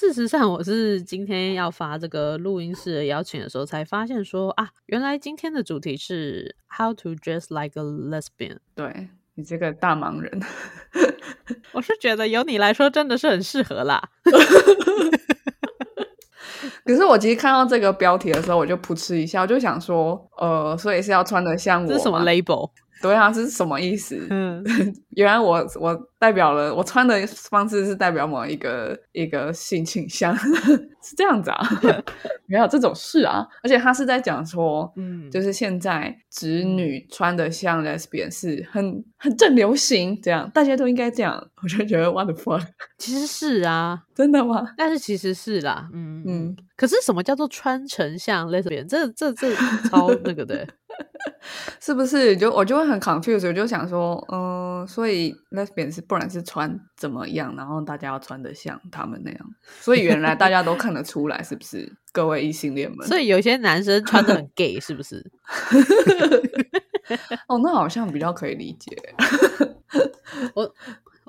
事实上，我是今天要发这个录音室的邀请的时候，才发现说啊，原来今天的主题是 How to dress like a lesbian。对你这个大忙人，我是觉得由你来说真的是很适合啦。可是我其实看到这个标题的时候，我就噗嗤一笑，我就想说，呃，所以是要穿的像我这是什么 label？对啊，这是什么意思？嗯，原来我我代表了我穿的方式是代表某一个一个性倾向，是这样子啊？没有这种事啊！而且他是在讲说，嗯就是现在直女穿的像 lesbian 是很很正流行，这样大家都应该这样。我就觉得 what the fuck，其实是啊，真的吗？但是其实是啦，嗯嗯嗯。可是什么叫做穿成像 lesbian？这这这 超那个的。是不是？就我就会很 confused，我就想说，嗯、所以 lesbian 是不然是穿怎么样，然后大家要穿的像他们那样，所以原来大家都看得出来，是不是？各位异性恋们，所以有些男生穿的很 gay，是不是？哦，那好像比较可以理解。我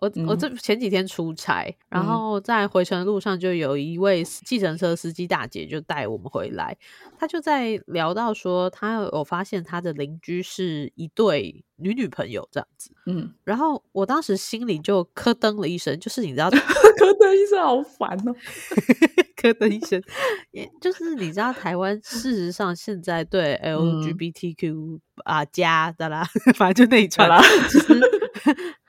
我我这前几天出差，然后在回程的路上就有一位计程车司机大姐就带我们回来，她就在聊到说，她有发现她的邻居是一对女女朋友这样子，嗯，然后我当时心里就咯噔了一声，就是你知道 咯噔一声好烦哦。咯噔一声，也就是你知道台湾事实上现在对 LGBTQ 啊加的啦，反正就那一串啦，其实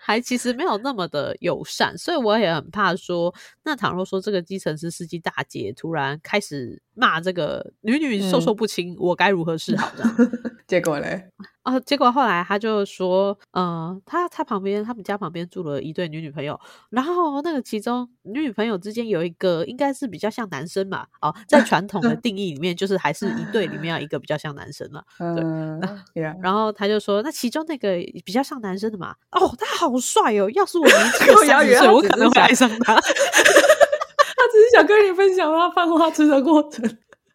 还其实没有那么的友善，所以我也很怕说，那倘若说这个基层司司机大姐突然开始骂这个女女授受不亲，我该如何是好？这样。结果嘞，啊，结果后来他就说，呃，他他旁边他们家旁边住了一对女女朋友，然后那个其中女女朋友之间有一个应该是比较像男生嘛，哦，在传统的 定义里面，就是还是一对里面有一个比较像男生嘛。嗯 然后他就说，那其中那个比较像男生的嘛，哦，他好帅哦，要是我年纪有 三十岁，我可能会想爱上他。他只是想跟你分享他犯花痴的过程，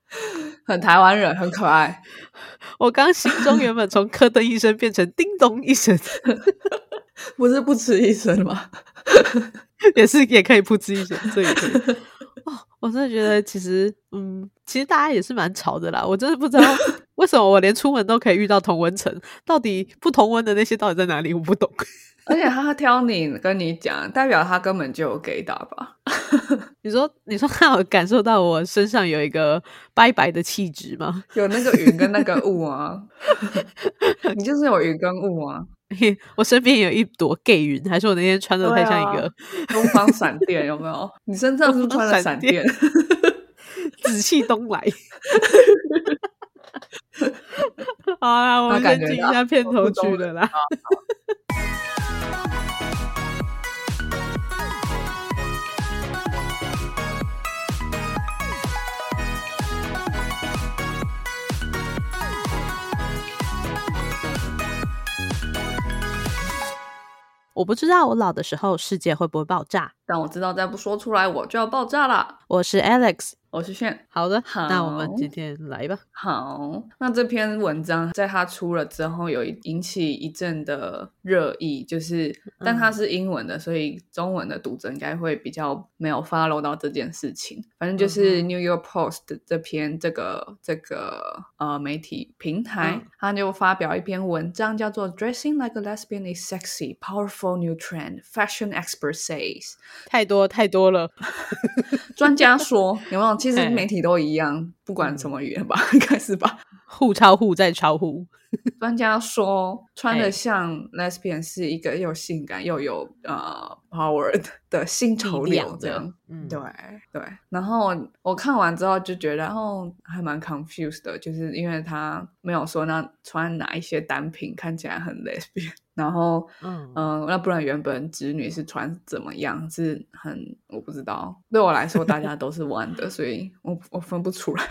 很台湾人，很可爱。我刚心中原本从咯噔一声变成叮咚一声，不是不吃医生吗？也是也可以噗嗤一声，这也可以。哦，我真的觉得其实，嗯，其实大家也是蛮吵的啦。我真的不知道为什么我连出门都可以遇到同温层，到底不同温的那些到底在哪里？我不懂。而且他挑你跟你讲，代表他根本就有给打吧？你说，你说他有感受到我身上有一个白白的气质吗？有那个云跟那个雾啊，你就是有云跟雾啊，我身边有一朵 gay 云，还是我那天穿的太像一个、东方闪电有没有？你身上是穿了闪电？紫气东来？好啦，我们他感觉到先进一下片头曲了啦。我不知道我老的时候世界会不会爆炸。但我知道再不说出来我就要爆炸了。我是 Alex，我是炫。好的，好那我们今天来吧。好，那这篇文章在它出了之后，有引起一阵的热议，就是，但它是英文的，所以中文的读者应该会比较没有 follow 到这件事情。反正就是嗯 New York Post 的这篇这个这个呃媒体平台，嗯它就发表一篇文章，叫做 "Dressing like a lesbian is sexy, powerful new trend." Fashion expert says. 太多太多了，专家说，有没有？其实媒体都一样，不管什么语言吧，应该是吧。互抄互再抄互。专家说，穿哎的像 lesbian 是一个又性感又有呃 power 的新潮流，这样。嗯，对对，然后我看完之后就觉得，哦，还蛮 confused 的，就是因为他没有说那穿哪一些单品看起来很 lesbian，然后嗯嗯、呃那不然原本直女是穿怎么样，是很我不知道，对我来说大家都是弯的，所以我我分不出来。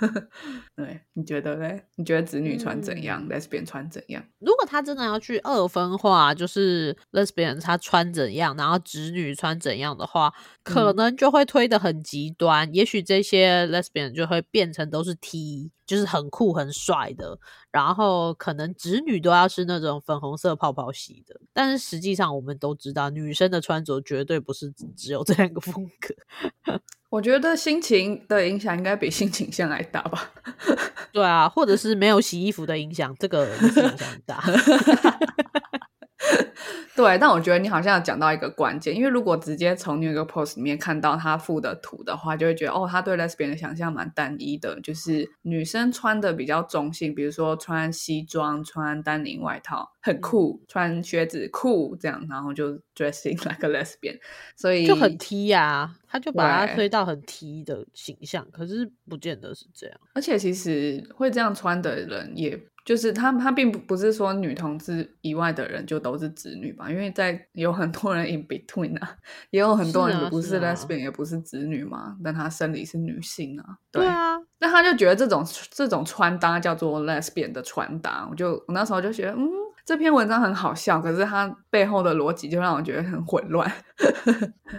对，你觉得嘞？你觉得直女穿怎样、l e s b i a n 穿怎样？如果他真的要去二分化，就是 lesbian 他穿怎样，然后直女穿怎样的话，可嗯能就会推的很极端。也许这些 lesbian 就会变成都是 T，就是很酷很帅的，然后可能直女都要是那种粉红色泡泡系的。但是实际上我们都知道，女生的穿着绝对不是只有这两个风格。我觉得心情的影响应该比性倾向还大吧？对啊，或者是没有洗衣服的影响，这个影响很大。对，但我觉得你好像有讲到一个关键，因为如果直接从那个 post 里面看到他附的图的话，就会觉得哦，他对 lesbian 的想象蛮单一的，就是女生穿的比较中性，比如说穿西装、穿丹宁外套很酷，穿靴子酷这样，然后就 dressing like a lesbian，所以就很 T 呀，他就把它推到很 T 的形象，可是不见得是这样。而且其实会这样穿的人也。就是他，他并不不是说女同志以外的人就都是直女吧？因为在有很多人 in between 啊，也有很多人不是 lesbian，也不是直女嘛，但她生理是女性啊。对啊，那他就觉得这种这种穿搭叫做 lesbian 的穿搭，我就我那时候就觉得，嗯。这篇文章很好笑，可是它背后的逻辑就让我觉得很混乱。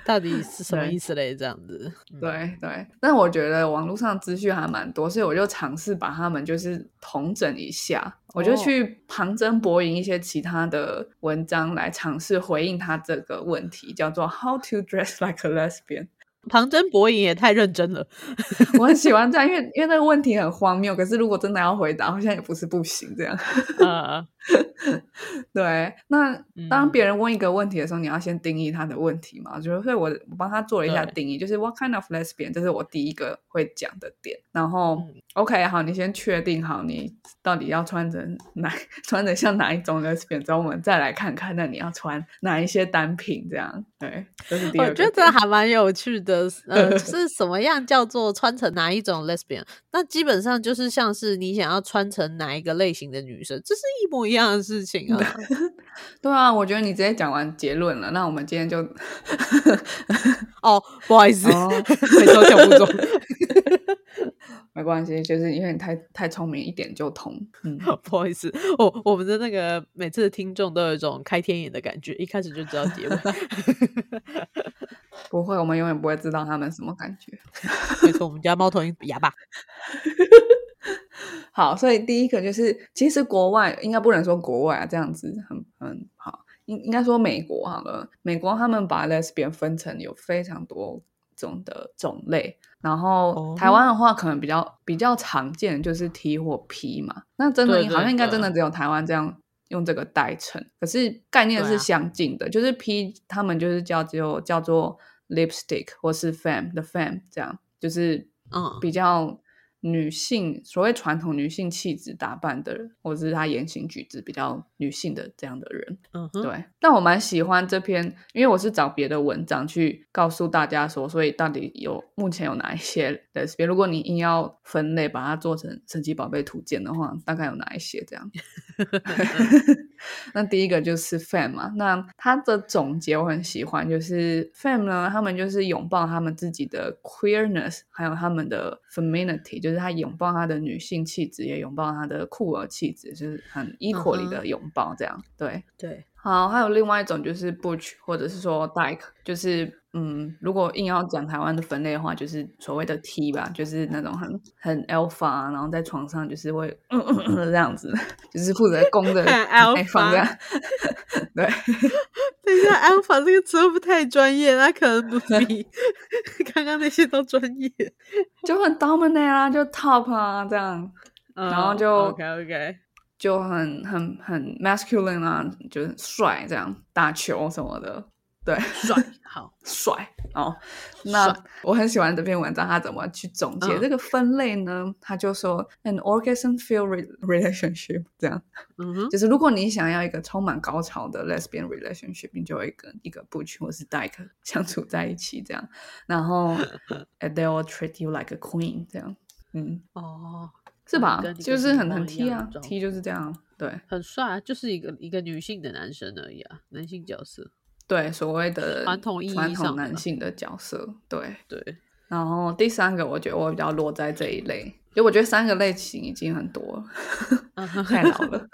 到底是什么意思嘞？这样子？对对。但我觉得网络上资讯还蛮多，所以我就尝试把他们就是统整一下，我就去旁征博引一些其他的文章来尝试回应他这个问题，叫做 “How to dress like a lesbian”。旁征博引也太认真了，我很喜欢这样，因为因为那个问题很荒谬，可是如果真的要回答，好像也不是不行这样。对，那当别人问一个问题的时候，你要先定义他的问题嘛？就是所以我我帮他做了一下定义，就是 What kind of lesbian？这是我第一个会讲的点。然后 OK，好，你先确定好你到底要穿成哪，穿的像哪一种 lesbian，之后我们再来看看，那你要穿哪一些单品这样。对，这是第二。我觉得还蛮有趣的，呃，是什么样叫做穿成哪一种 lesbian？那基本上就是像是你想要穿成哪一个类型的女生，这是一模一样的事情啊。对啊，我觉得你直接讲完结论了，那我们今天就 哦，不好意思，没错，讲不中，没关系，就是因为你太太聪明，一点就通。嗯，不好意思，我我们的那个每次的听众都有一种开天眼的感觉，一开始就知道结尾。不会，我们永远不会知道他们什么感觉。没错，我们家猫头鹰哑巴。好，所以第一个就是，其实国外应该不能说国外啊，这样子很很好，应应该说美国好了。美国他们把 lesbian 分成有非常多种的种类，然后台湾的话可能比较比较常见就是 T 或 P 嘛。那真的好像应该真的只有台湾这样用这个代称，可是概念是相近的，就是 P 他们就是叫只有叫做 lipstick 或是 femme 的 femme 这样，就是嗯比较。女性所谓传统女性气质打扮的人，或者是她言行举止比较女性的这样的人，嗯，对。但我蛮喜欢这篇，因为我是找别的文章去告诉大家说，所以到底有目前有哪一些 lesbian？如果你硬要分类，把它做成神奇宝贝图鉴的话，大概有哪一些这样？那第一个就是 fam 嘛，那他的总结我很喜欢，就是 fam 呢，他们就是拥抱他们自己的 queerness，还有他们的 femininity，就是他拥抱他的女性气质，也拥抱他的酷儿气质，就是很 equally 的拥抱这样。对对，好，还有另外一种就是 butch，或者是说 dyke，就是。嗯，如果硬要讲台湾的分类的话，就是所谓的 T 吧，就是那种很很 alpha，然后在床上就是会嗯嗯嗯这样子，就是负责攻的 alpha 这样。对，等一下，alpha 这个词会不太专业？那可能不比 刚刚那些都专业，就很 dominant 啊，就 top 啊这样，然后就 OK OK，就很很很 masculine 啊，就是帅这样，打球什么的。对，帅，好。帅哦。那我很喜欢这篇文章，他怎么去总结。这个分类呢？他就说，an orgasm filled relationship，这样，嗯哼。就是如果你想要一个充满高潮的 lesbian relationship，你就会跟一个 butch 或是 dyke 相处在一起，这样，然后 they will treat you like a queen，这样，嗯，哦，是吧？就是很很 T 啊，T 就是这样，对，很帅，就是一个一个女性的男生而已啊，男性角色。对，所谓的传统意义上男性的角色，对对。然后第三个，我觉得我比较落在这一类，就我觉得三个类型已经很多了，太老了。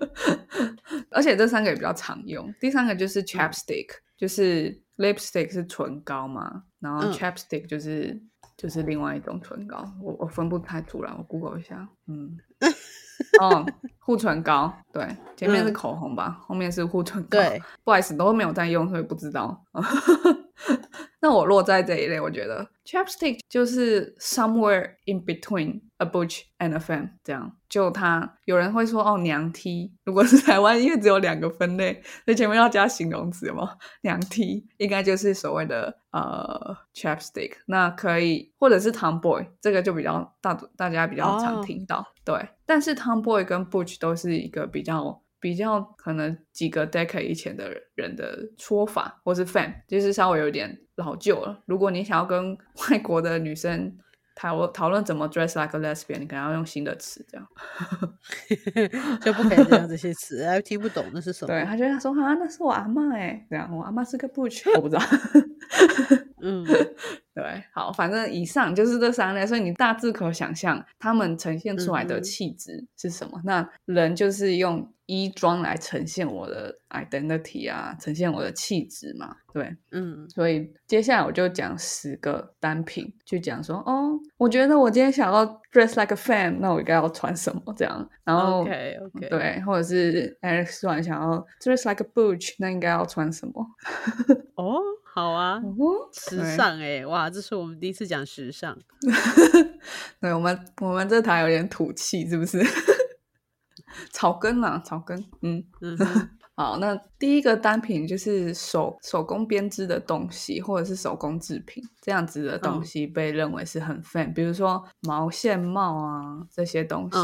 而且这三个也比较常用。第三个就是 chapstick，就是 lipstick 是唇膏嘛，然后 chapstick 就是就是另外一种唇膏，我我分不太出来，我 Google 一下，嗯，哦，护唇膏，对，前面是口红吧，后面是护唇膏，对，不好意思，都没有在用，所以不知道。那我落在这一类，我觉得。Chapstick 就是 somewhere in between a butch and a femme，这样。就它有人会说哦娘 T，如果是台湾，因为只有两个分类，所以前面要加形容词嘛，娘 T 应该就是所谓的呃 chapstick，那可以或者是 tomboy，这个就比较大大家比较常听到，对，但是 tomboy 跟 butch 都是一个比较。比较可能几个 decade 以前的人的说法，或是 fan，就是稍微有点老旧了。如果你想要跟 外国的女生讨讨论怎么 dress like a lesbian，你可能要用新的词，这样 就不可以用这些词，他听不懂那是什么。对他觉得他说啊，那是我阿妈哎，这样我阿妈是个 butch，我不知道。嗯，对，好，反正以上就是这三类，所以你大致可想象他们呈现出来的气质是什么。那人就是用衣装来呈现我的 identity 啊，呈现我的气质嘛，对，嗯，所以接下来我就讲十个单品，就讲说，哦，我觉得我今天想要 dress like a fan，那我应该要穿什么这样，然后 OK OK，对，或者是 Alex 突然想要 dress like a butch，那应该要穿什么？哦。好啊，哦，时尚哎，哇，这是我们第一次讲时尚。对，我们我们这台有点土气，是不是？草根嘛，草根，嗯嗯，好，那第一个单品就是手手工编织的东西，或者是手工制品这样子的东西，被认为是很 fan，比如说毛线帽啊这些东西。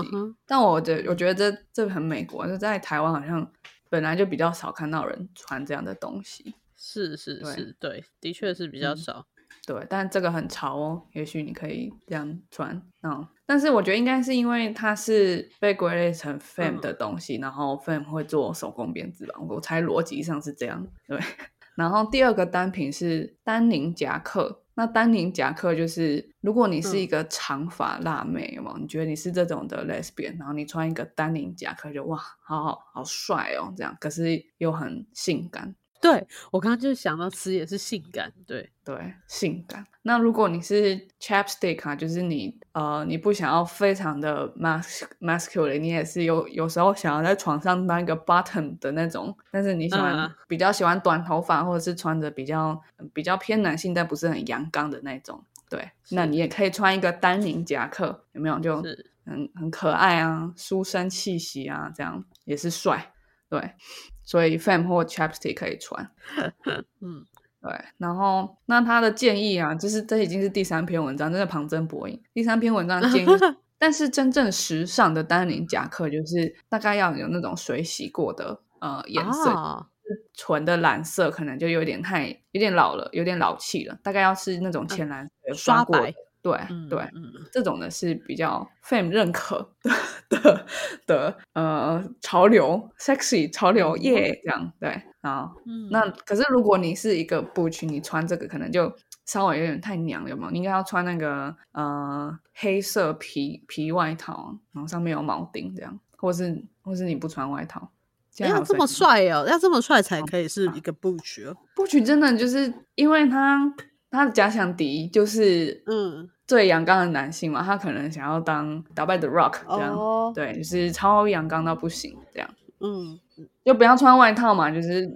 但我觉我觉得这这很美国，就在台湾好像本来就比较少看到人穿这样的东西。是是是，对，的确是比较少。对，但这个很潮哦，也许你可以这样穿。嗯，但是我觉得应该是因为它是被归类成 fam 的东西，然后 fam 会做手工编织吧，我猜逻辑上是这样。对，然后第二个单品是丹宁夹克。那丹宁夹克就是，如果你是一个长发辣妹嘛，你觉得你是这种的 lesbian，然后你穿一个丹宁夹克，就哇，好好好帅哦，这样，可是又很性感。对我刚刚就是想到词也是性感，对对，性感。那如果你是 chapstick 啊，就是你呃，你不想要非常的 mas masculine，你也是有有时候想要在床上当一个 bottom 的那种，但是你喜欢比较喜欢短头发，或者是穿着比较比较偏男性但不是很阳刚的那种，对，那你也可以穿一个丹宁夹克，有没有？就很很可爱啊，书生气息啊，这样也是帅，对。所以 fam 或 chapstick 可以穿，嗯，对。然后那他的建议啊，就是这已经是第三篇文章，真的旁征博引。第三篇文章建议，但是真正时尚的丹宁夹克就是大概要有那种水洗过的呃颜色，纯的蓝色可能就有点太有点老了，有点老气了。大概要是那种浅蓝色刷白。对对，这种呢是比较 fam 认可的的呃潮流，sexy 潮流耶这样对啊。那可是如果你是一个 butch，你穿这个可能就稍微有点太娘了嘛。你应该要穿那个呃黑色皮皮外套，然后上面有铆钉这样，或是或是你不穿外套，要这么帅哦，要这么帅才可以是一个 butch 哦。butch 真的就是因为他。他的假想敌就是嗯。最阳刚的男性嘛，他可能想要当打败的 Rock 这样，对，就是超阳刚到不行这样，嗯，就不要穿外套嘛，就是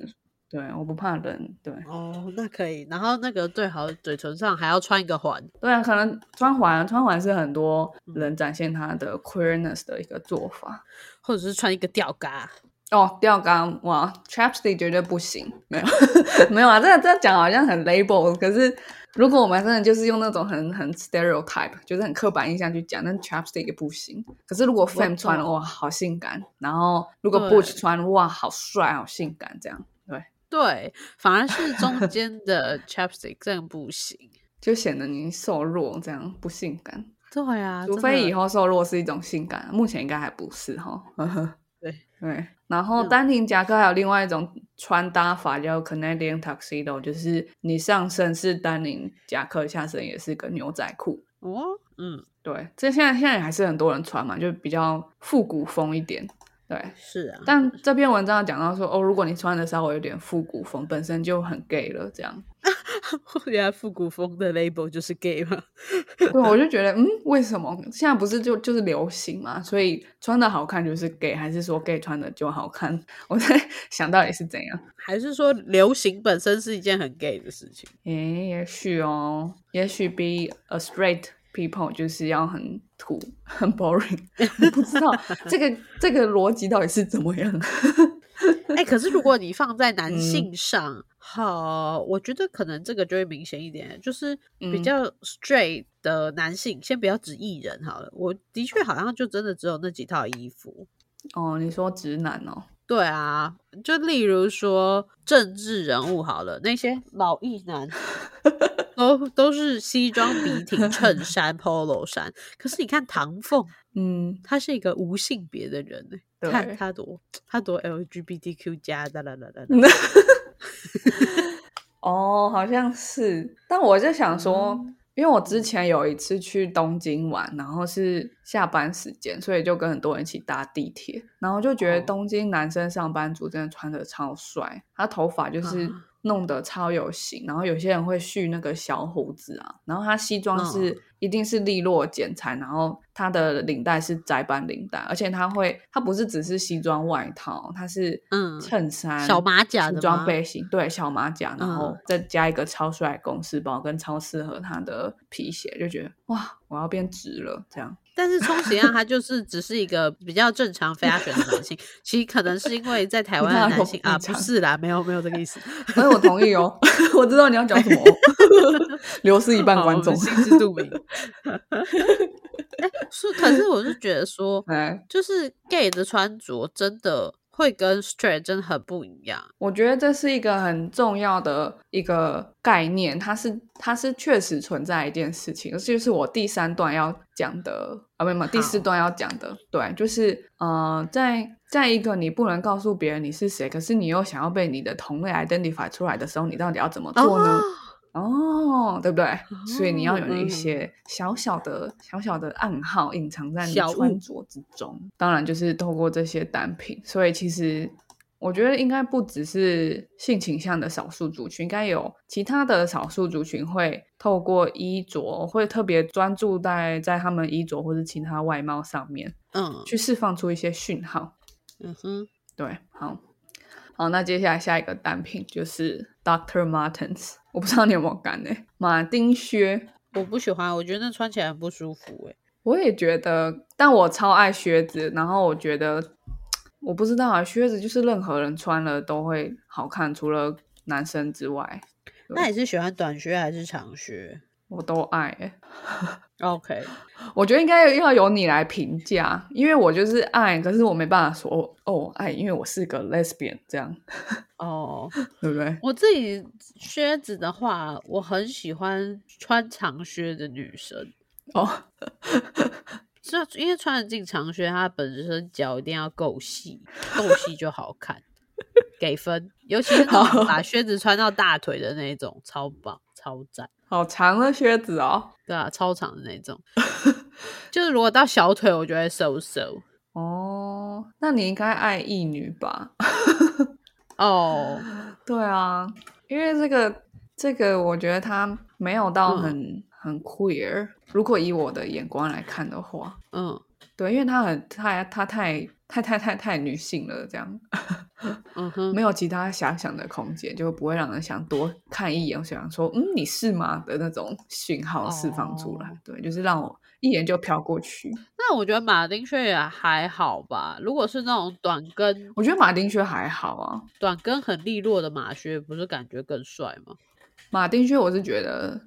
对，我不怕冷，对，哦，那可以，然后那个最好嘴唇上还要穿一个环，对啊，可能穿环，穿环是很多人展现他的 queerness 的一个做法，或者是穿一个吊嘎。哦，吊竿哇，chapstick 绝对不行，没有 没有啊，这这讲好像很 label，可是如果我们真的就是用那种很很 stereotype，就是很刻板印象去讲，那 chapstick 也不行。可是如果 fam 穿哇，好性感，然后如果 butch 穿哇，好帅，好性感，这样。对。对，反而是中间的 chapstick 这样不行，就显得你瘦弱，这样不性感。对啊，除非以后瘦弱是一种性感，目前应该还不是哈。对。对。然后丹宁夹克还有另外一种穿搭法叫 Canadian Tuxedo，就是你上身是丹宁夹克，下身也是个牛仔裤。哦，嗯，对，这现在现在还是很多人穿嘛，就比较复古风一点。对，是啊。但这篇文章讲到说，哦，如果你穿的稍微有点复古风，本身就很 gay 了，这样。原来复古风的 label 就是 gay 吗？对，我就觉得，嗯，为什么现在不是就就是流行嘛？所以穿的好看就是 gay，还是说 gay 穿的就好看？我在想到底是怎样？还是说流行本身是一件很 gay 的事情？诶，也许哦，也许 be a straight people 就是要很土、很 boring。我不知道这个这个逻辑到底是怎么样。哎，可是如果你放在男性上，好，我觉得可能这个就会明显一点，就是比较 straight 的男性，先不要指艺人好了。我的确好像就真的只有那几套衣服。哦，你说直男哦？对啊，就例如说政治人物好了，那些老艺男 都都是西装笔挺、衬衫、polo 衫。可是你看唐凤，嗯，他是一个无性别的人呢。看他多，他多 LGBTQ 加哒啦啦啦。哦，好像是，但我就想说，因为我之前有一次去东京玩，然后是下班时间，所以就跟很多人一起搭地铁，然后就觉得东京男生上班族真的穿的超帅，他头发就是。弄得超有型，然后有些人会蓄那个小胡子啊，然后他西装是一定是利落剪裁，然后它的领带是窄版领带，而且它会，它不是只是西装外套，它是嗯衬衫、小马甲、西装背心，对，小马甲，然后再加一个超帅公司包跟超适合他的皮鞋，就觉得哇，我要变直了这样。但是充其量他 就是只是一个比较正常 fashion 的男性，其实可能是因为在台湾的男性啊，不是啦，没有没有这个意思。所以，我同意哦，我知道你要讲什么，流失一半观众，心知肚明。哎，是，可是我是觉得说，哎，就是 gay 的穿着真的。会跟 straight 真的很不一样。我觉得这是一个很重要的一个概念，它是它是确实存在一件事情，这就是我第三段要讲的啊，没有第四段要讲的。对，就是呃，在在一个你不能告诉别人你是谁，可是你又想要被你的同类 identify 出来的时候，你到底要怎么做呢？哦，对不对？所以你要有一些小小的、小小的暗号隐藏在你穿着之中。当然，就是透过这些单品。所以，其实我觉得应该不只是性倾向的少数族群，应该有其他的少数族群会透过衣着，会特别专注在在他们衣着或者其他外貌上面，嗯，去释放出一些讯号。嗯哼，对，好。好，那接下来下一个单品就是 Doctor Martens，我不知道你有没有干呢？马丁靴，我不喜欢，我觉得那穿起来很不舒服诶。我也觉得，但我超爱靴子，然后我觉得，我不知道啊，靴子就是任何人穿了都会好看，除了男生之外。那你是喜欢短靴还是长靴？我都爱，OK，我觉得应该要由你来评价，因为我就是爱，可是我没办法说哦爱，因为我是个 lesbian 这样，哦，对不对？我自己靴子的话，我很喜欢穿长靴的女生哦，这因为穿得进长靴，它本身脚一定要够细，够细就好看，给分，尤其是把靴子穿到大腿的那种，超棒。超窄，好长的靴子哦，对啊，超长的那种，就是如果到小腿，我觉得收收。哦，那你应该爱异女吧？哦，对啊，因为这个这个，我觉得他没有到很很 queer。如果以我的眼光来看的话，嗯，对，因为他很他他太。太太太太女性了，这样，嗯哼，没有其他遐想的空间，就不会让人想多看一眼，想说，嗯，你是吗的那种讯号释放出来，对，就是让我一眼就飘过去。那我觉得马丁靴也还好吧，如果是那种短跟，我觉得马丁靴还好啊，短跟很利落的马靴，不是感觉更帅吗？马丁靴我是觉得，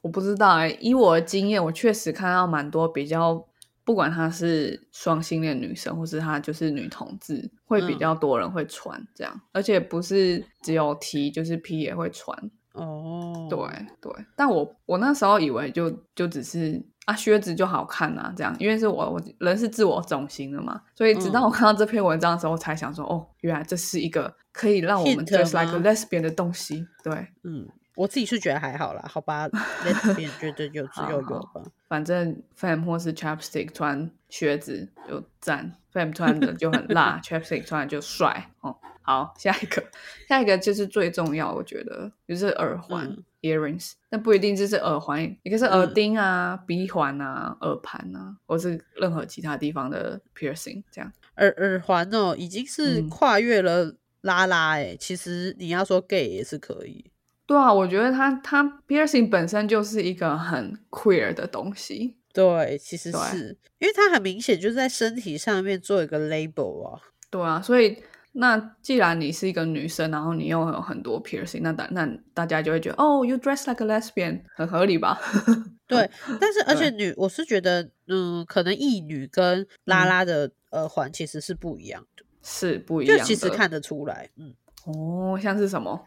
我不知道哎，以我的经验，我确实看到蛮多比较。不管她是双性恋女生，或是她就是女同志，会比较多人会穿这样，而且不是只有 T，就是 P 也会穿。哦，对对，但我我那时候以为就就只是啊靴子就好看呐，这样，因为是我我人是自我中心的嘛，所以直到我看到这篇文章的时候，我才想说，哦，原来这是一个可以让我们 just like lesbian 的东西。对，嗯。我自己是觉得还好啦，好吧，那边觉得就只有 有吧。反正 fam 或是 chapstick 穿靴子就赞，fam 穿的就很辣，chapstick 穿的就帅哦。好，下一个，下一个就是最重要，我觉得就是耳环 earrings，但不一定就是耳环，一个是耳钉啊、鼻环啊、耳盘啊，或是任何其他地方的 piercing 这样。耳耳环哦，已经是跨越了拉拉哎，其实你要说 gay 也是可以。对啊，我觉得它它 piercing 本身就是一个很 queer 的东西。对，其实是因为它很明显就是在身体上面做一个 label 啊。对啊，所以。那既然你是一个女生，然后你又有很多 piercing，那大那大家就会觉得哦，you dress like a lesbian，很合理吧？对，但是而且女，我是觉得，嗯，可能异女跟拉拉的耳环其实是不一样的，是不一样，就其实看得出来，嗯，哦，像是什么？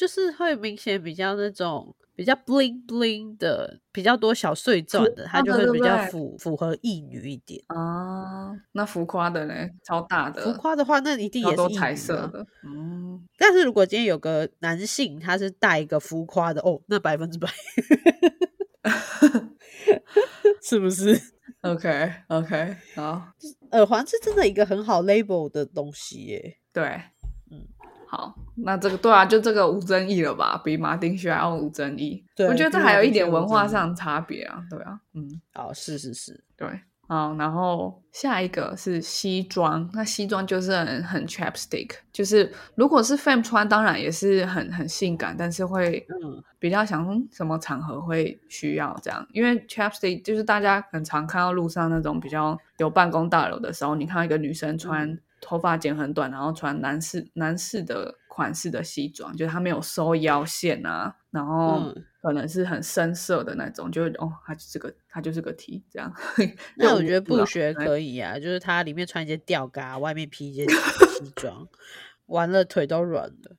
就是会明显比较那种。比较 bling bling 的，比较多小碎钻的，它就会比较符符合异女一点啊。那浮夸的呢？超大的浮夸的话，那一定也是彩色的。嗯，但是如果今天有个男性，他是戴一个浮夸的哦，那百分之百，是不是？OK OK，好，耳环是真的一个很好 label 的东西耶。对。好，那这个对啊，就这个无争议了吧？比马丁靴还要无争议。对，我觉得这还有一点文化上差别啊。对啊，嗯，哦，是是是，对，好，然后下一个是西装，那西装就是很很 chapstick，就是如果是 fam 穿，当然也是很很性感，但是会嗯比较想什么场合会需要这样，因为 chapstick 就是大家很常看到路上那种比较有办公大楼的时候，你看到一个女生穿。头发剪很短，然后穿男士男士的款式的西装，就是他没有收腰线啊，然后可能是很深色的那种，就哦，他就是个他就是个 T 这样。那我觉得布学可以啊，就是他里面穿一件吊嘎，外面披一件西装，完了腿都软了。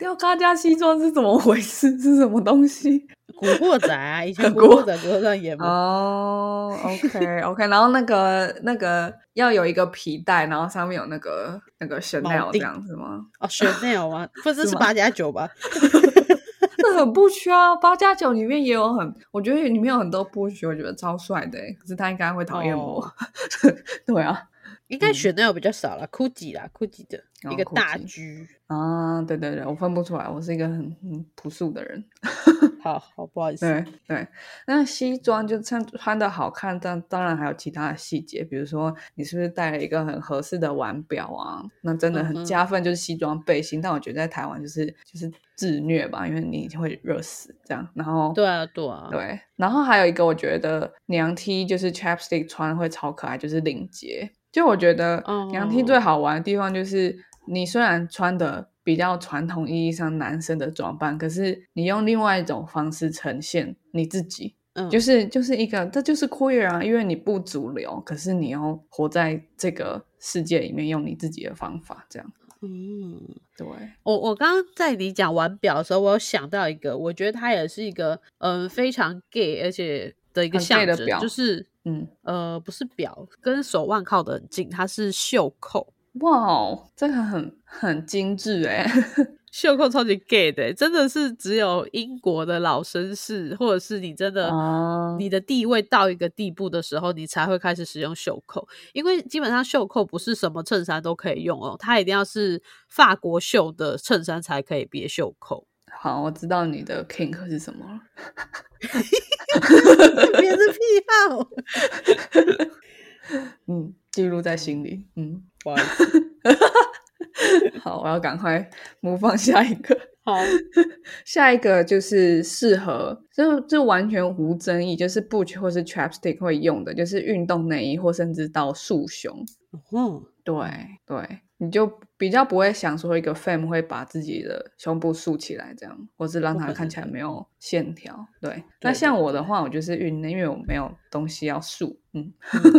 吊嘎加西装是怎么回事？是什么东西？古惑仔啊，以前古惑仔不是在演吗？哦，OK OK，然后那个那个要有一个皮带，然后上面有那个那个 Chanel 这样子吗？哦，Chanel 吗？不是是八加九吧？那很不需要，八加九里面也有很，我觉得里面有很多不需，我觉得超帅的。可是他应该会讨厌我。对啊。应该选的有比较少了，GUCCI 啦，GUCCI 的一个大 G 啊，对对对，我分不出来，我是一个很很朴素的人。好好，不好意思。对对，那西装就穿穿的好看，但当然还有其他的细节，比如说你是不是戴了一个很合适的腕表啊？那真的很加分，就是西装背心。但我觉得在台湾就是就是自虐吧，因为你会热死这样。然后对啊对啊对，然后还有一个我觉得娘 T 就是 chapstick 穿会超可爱，就是领结。就我觉得，羊 T 最好玩的地方就是，你虽然穿的比较传统意义上男生的装扮，可是你用另外一种方式呈现你自己，嗯，就是就是一个，这就是 queer 啊，因为你不主流，可是你要活在这个世界里面，用你自己的方法，这样，嗯，对。我我刚刚在你讲玩表的时候，我有想到一个，我觉得它也是一个，嗯，非常 gay 而且的一个象征，就是。嗯，呃，不是表，跟手腕靠得很近，它是袖扣。哇，这个很很精致哎，袖扣超级 gay 的，真的是只有英国的老绅士，或者是你真的你的地位到一个地步的时候，你才会开始使用袖扣，因为基本上袖扣不是什么衬衫都可以用哦，它一定要是法国袖的衬衫才可以别袖扣。好，我知道你的 kink 是什么了。别是癖好。嗯，记录在心里。嗯，不好意思。好，我要赶快模仿下一个。好，下一个就是适合，就就完全无争议，就是 butch 或是 chapstick 会用的，就是运动内衣或甚至到束胸。嗯，对对。你就比较不会想说一个 fam 会把自己的胸部竖起来这样，或是让它看起来没有线条。对，那像我的话，我就是运内，因为我没有东西要竖。嗯，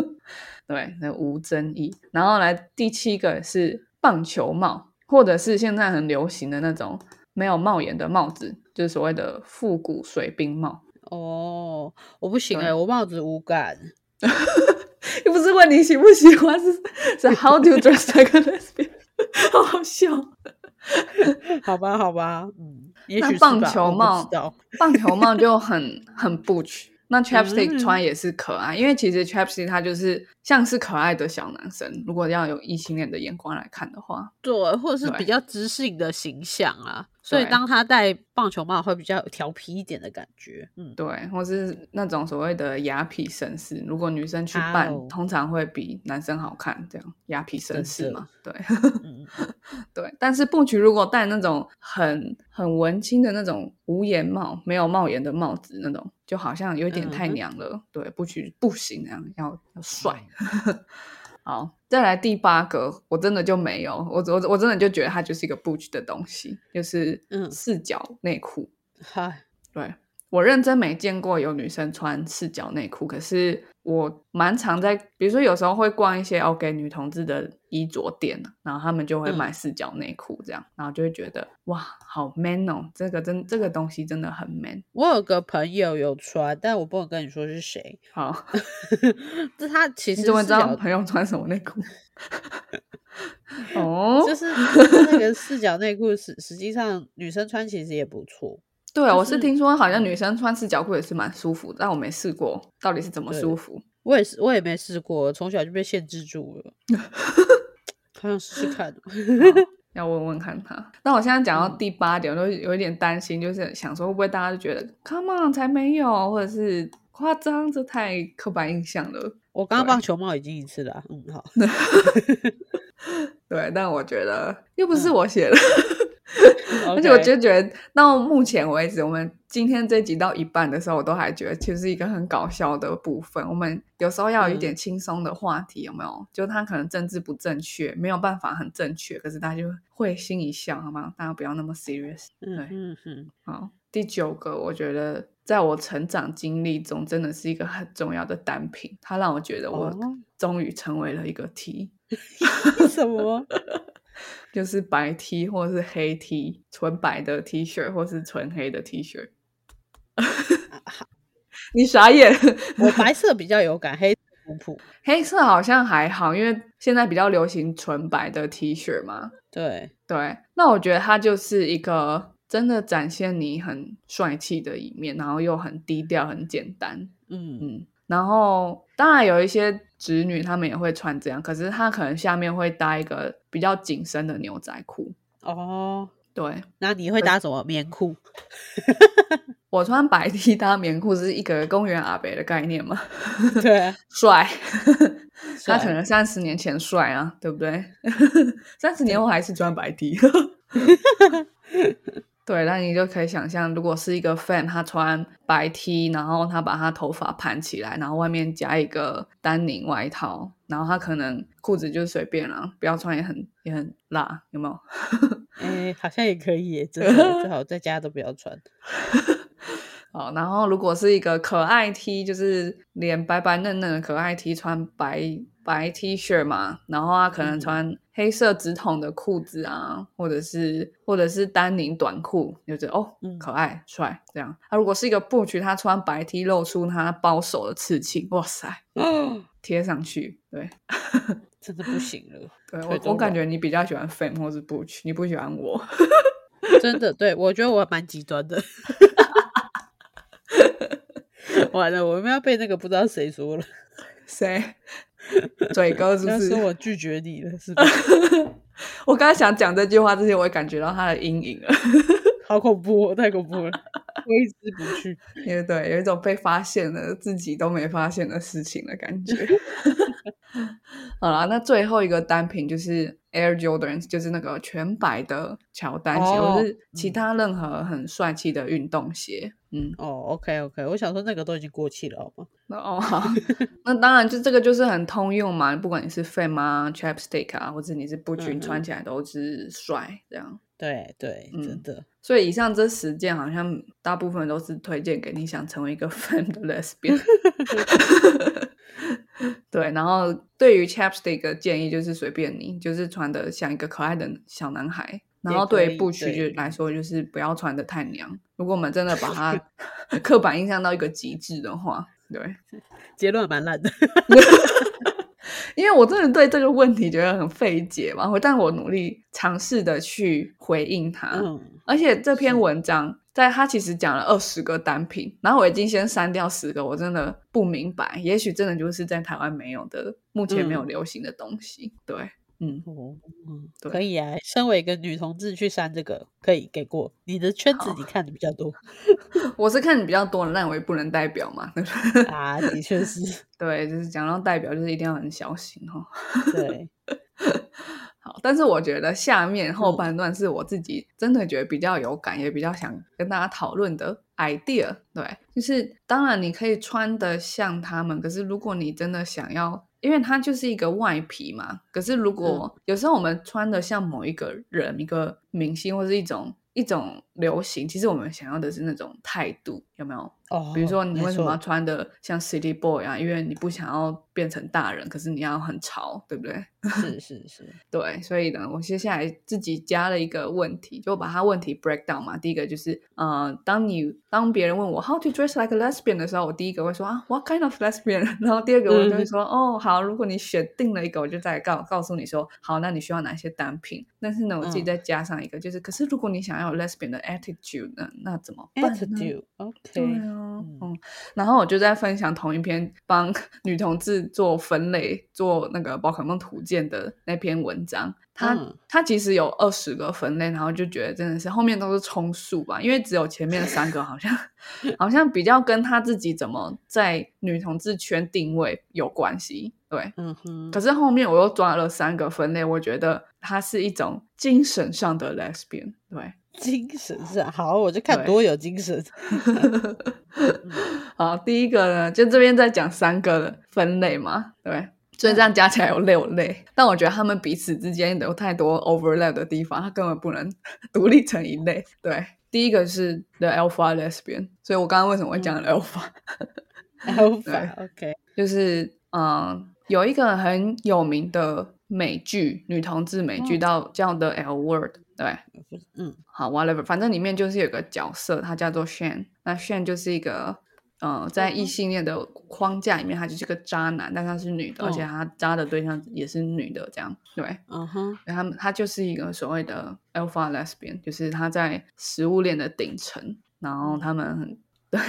对，那无争议。然后来第七个是棒球帽，或者是现在很流行的那种没有帽檐的帽子，就是所谓的复古水兵帽。哦，我不行哎，我帽子无感。又不是问你喜不喜欢，是是 How do you dress like a lesbian？好好笑。好吧，好吧，嗯，也许棒球帽棒球帽就 很很 butch。那 chapstick 嗯穿也是可爱，因为其实 chapstick 它就是像是可爱的小男生。如果要有异性恋的眼光来看的话，对，或者是比较知性的形象啊，所以对当他戴棒球帽会比较有调皮一点的感觉。嗯，对，或是那种所谓的雅痞绅士，如果女生去扮，哦通常会比男生好看，这样雅痞绅士嘛，对。嗯 对，但是布曲如果戴那种很很文青的那种无檐帽，没有帽檐的帽子那种，就好像有点太娘了。对，布曲不行，那样要要帅。好，再来第八个，我真的就没有，我我我真的就觉得它就是一个 Butch 的东西，就是嗯。四角内裤。嗨，对我认真没见过有女生穿四角内裤，可是我蛮常在，比如说有时候会逛一些 OK 女同志的衣着店，然后他们就会嗯买四角内裤这样，然后就会觉得哇，好 man 哦，这个真这个东西真的很 man。我有个朋友有穿，但我不能跟你说是谁。好，这他其实你怎么知道朋友穿什么内裤？哦，就是那个四角内裤，实实际上女生穿其实也不错。对，就我是是听说好像女生穿四角裤也是蛮舒服的，但我没试过，到底是怎么舒服？我也是，我也没试过，从小就被限制住了。好想试试看哦。要问问看他。那我现在讲到嗯第八点，我都有一点担心，就是想说会不会大家就觉得 “come on” 才没有，或者是夸张，这太刻板印象了。我刚刚对棒球帽已经一次了啊，嗯，好。对，但我觉得又不是我写的，而 而且我就觉得到目前为止，我们今天这集到一半的时候，我都还觉得其实是一个很搞笑的部分。我们有时候要有一点轻松的话题，有没有？就他可能政治不正确，没有办法很正确，可是大家就会心一笑，好吗？大家不要那么 serious。对嗯嗯嗯，好，第九个，我觉得在我成长经历中，真的是一个很重要的单品，它让我觉得我哦终于成为了一个 T，、什么？就是白 T 或是黑 T，纯白的 T 恤或是纯黑的 T 恤。你傻眼，我白色比较有感，黑色普普。黑色好像还好，因为现在比较流行纯白的 T 恤嘛。对，对，那我觉得它就是一个真的展现你很帅气的一面，然后又很低调、很简单。嗯，嗯，然后当然有一些直女他们也会穿这样，可是他可能下面会搭一个比较紧身的牛仔裤。哦，对那你会搭什么棉裤？我穿白 T 搭棉裤是一个公园阿北的概念嘛，对啊，帅。他可能三十年前帅啊，对不对？三十年后还是穿白 T。对，那你就可以想象，如果是一个 fan，他穿白 T，然后他把他头发盘起来，然后外面加一个丹宁外套，然后他可能裤子就随便了，不要穿也很也很辣，有没有？哎、好像也可以耶，真的最好在家都不要穿。好，然后如果是一个可爱 T，就是脸白白嫩嫩的可爱 T，穿白白 T 恤嘛，然后他可能嗯穿黑色直筒的裤子啊，或者是或者是丹宁短裤，就觉得哦嗯可爱帅这样。啊，如果是一个布曲，他穿白 T 露出他包手的刺青，哇塞，哦，贴上去，对 真的不行了，对，我我感软觉你比较喜欢 fame 或是布曲，你不喜欢我。真的，对我觉得我蛮极端的。完了，我们要被那个不知道谁说了，谁？嘴哥是不是？我拒绝你了，是吧？我刚才想讲这句话之前，我也感觉到他的阴影了。好恐怖、哦，太恐怖了，挥之不去。因为对，有一种被发现了自己都没发现的事情的感觉。好了，那最后一个单品就是 Air Jordans，就是那个全白的乔丹鞋，哦或是其他任何很帅气的运动鞋。嗯，哦，OK OK，我想说那个都已经过气了，好吗？那哦好，那当然就这个就是很通用嘛，不管你是 Fame 啊、Chapstick 啊，或者你是不均，穿起来都是帅这样。对对，嗯真的。所以以上这十件好像大部分都是推荐给你想成为一个 fan 的 lesbian。对，然后对于 chapstick 的建议就是随便你，就是穿的像一个可爱的小男孩。然后对于不区对就来说，就是不要穿的太娘。如果我们真的把它 刻板印象到一个极致的话，对，结论蛮烂的。因为我真的对这个问题觉得很费解嘛，但我努力尝试的去回应他。嗯，而且这篇文章在他其实讲了二十个单品，然后我已经先删掉十个，我真的不明白，也许真的就是在台湾没有的，目前没有嗯流行的东西。对，嗯，哦，嗯，对可以啊。身为一个女同志去删这个，可以给过。你的圈子好你看的比较多 我是看你比较多的，但我也不能代表嘛？啊，的确是，对，就是讲到代表，就是一定要很小心哈、对，好，但是我觉得下面后嗯半段是我自己真的觉得比较有感，也比较想跟大家讨论的 idea。对，就是当然你可以穿的像他们，可是如果你真的想要，因为它就是一个外皮嘛。可是如果、有时候我们穿的像某一个人、一个明星或是一种一种流行，其实我们想要的是那种态度，有没有？哦，比如说，你为什么要穿的像 City Boy 啊？因为你不想要变成大人，可是你要很潮，对不对？是是是，对，所以呢，我接下来自己加了一个问题，就把它问题 break down 嘛。第一个就是，呃，当你当别人问我 how to dress like a lesbian 的时候，我第一个会说啊，what kind of lesbian？然后第二个我就会说，哦，好，如果你选定了一个，我就再告告诉你说，好，那你需要哪些单品？但是呢，我自己嗯再加上一个，就是，可是如果你想要 lesbian 的 attitude 呢，那怎么办呢？attitude 对啊，嗯嗯，然后我就在分享同一篇帮 女同志做分类、做那个宝可梦图鉴的那篇文章。它、嗯它其实有二十个分类，然后就觉得真的是后面都是充数吧，因为只有前面三个好像 好像比较跟他自己怎么在女同志圈定位有关系。对，嗯哼，可是后面我又抓了三个分类，我觉得它是一种精神上的 lesbian。对，精神是好，我就看多有精神。好，第一个呢，就这边在讲三个分类嘛，对，所以这样加起来有六类。但我觉得他们彼此之间有太多 overlap 的地方，它根本不能 独立成一类。对，第一个是 the alpha lesbian，所以我刚刚为什么会讲 alpha，、Alpha OK，就是嗯、呃有一个很有名的美剧，女同志美剧嗯叫叫 The L Word，对，嗯。好，whatever，反正里面就是有个角色，他叫做 Shane。那 Shane 就是一个，呃，在异性恋的框架里面，他就是个渣男，但他是女的，而且哦。他渣的对象也是女的，这样对。嗯哼，他们他就是一个所谓的 alpha lesbian，就是他在食物链的顶层，然后他们很 对，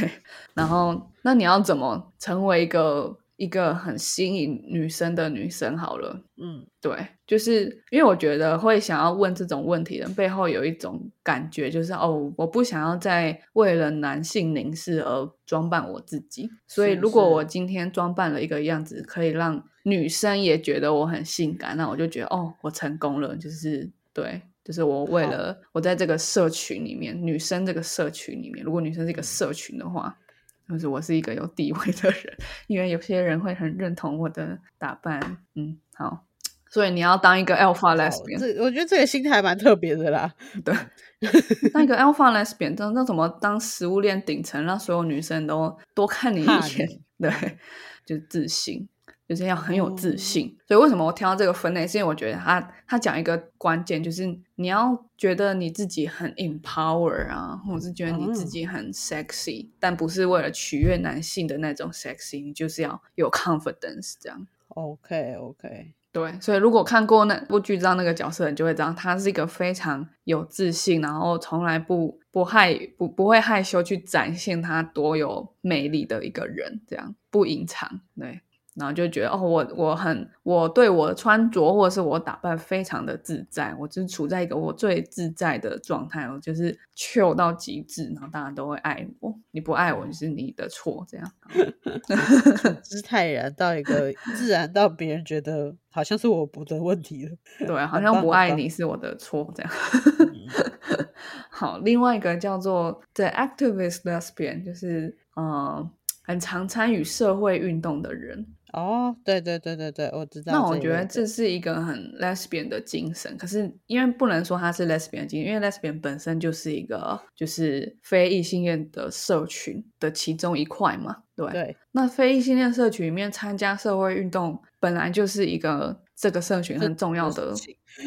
然后那你要怎么成为一个一个很吸引女生的女生？好了，嗯对，就是因为我觉得会想要问这种问题的人背后有一种感觉，就是哦，我不想要再为了男性凝视而装扮我自己。所以如果我今天装扮了一个样子，可以让女生也觉得我很性感，那我就觉得哦，我成功了。就是对，就是我为了我在这个社群里面，女生这个社群里面，如果女生是一嗯个社群的话。就是我是一个有地位的人，因为有些人会很认同我的打扮。嗯，好，所以你要当一个 alpha lesbian，这我觉得这个心态蛮特别的啦。对，那个 alpha lesbian，那那怎么当食物链顶层，让所有女生都多看你一怕眼？对，就是自信，就是要很有自哦信。所以为什么我挑到这个分类，是因为我觉得他他讲一个关键，就是你要觉得你自己很 empower 啊，或者是觉得你自嗯己很 sexy，、但不是为了取悦男性的那种 sexy，你就是要有 confidence 这样。OK OK，对，所以如果看过那部剧，知道那个角色，你就会知道他是一个非常有自信，然后从来不不害不不会害羞去展现他多有魅力的一个人，这样不隐藏。对，然后就觉得哦，我我很我对我的穿着或者是我打扮非常的自在，我就是处在一个我最自在的状态，我就是 chill 到极致，然后大家都会爱我，你不爱我就是你的错，这样。姿泰然到一个自然到别人觉得好像是我不的问题了。对，好像不爱你是我的错，这样。嗯 好，另外一个叫做 The Activist Lesbian，就是嗯很常参与社会运动的人。哦，对对对对对，我知道。那我觉得这是一个很 lesbian 的精神，可是因为不能说它是 lesbian 精神，因为 lesbian 本身就是一个就是非异性恋的社群的其中一块嘛。对，对，那非异性恋社群里面参加社会运动，本来就是一个这个社群很重要的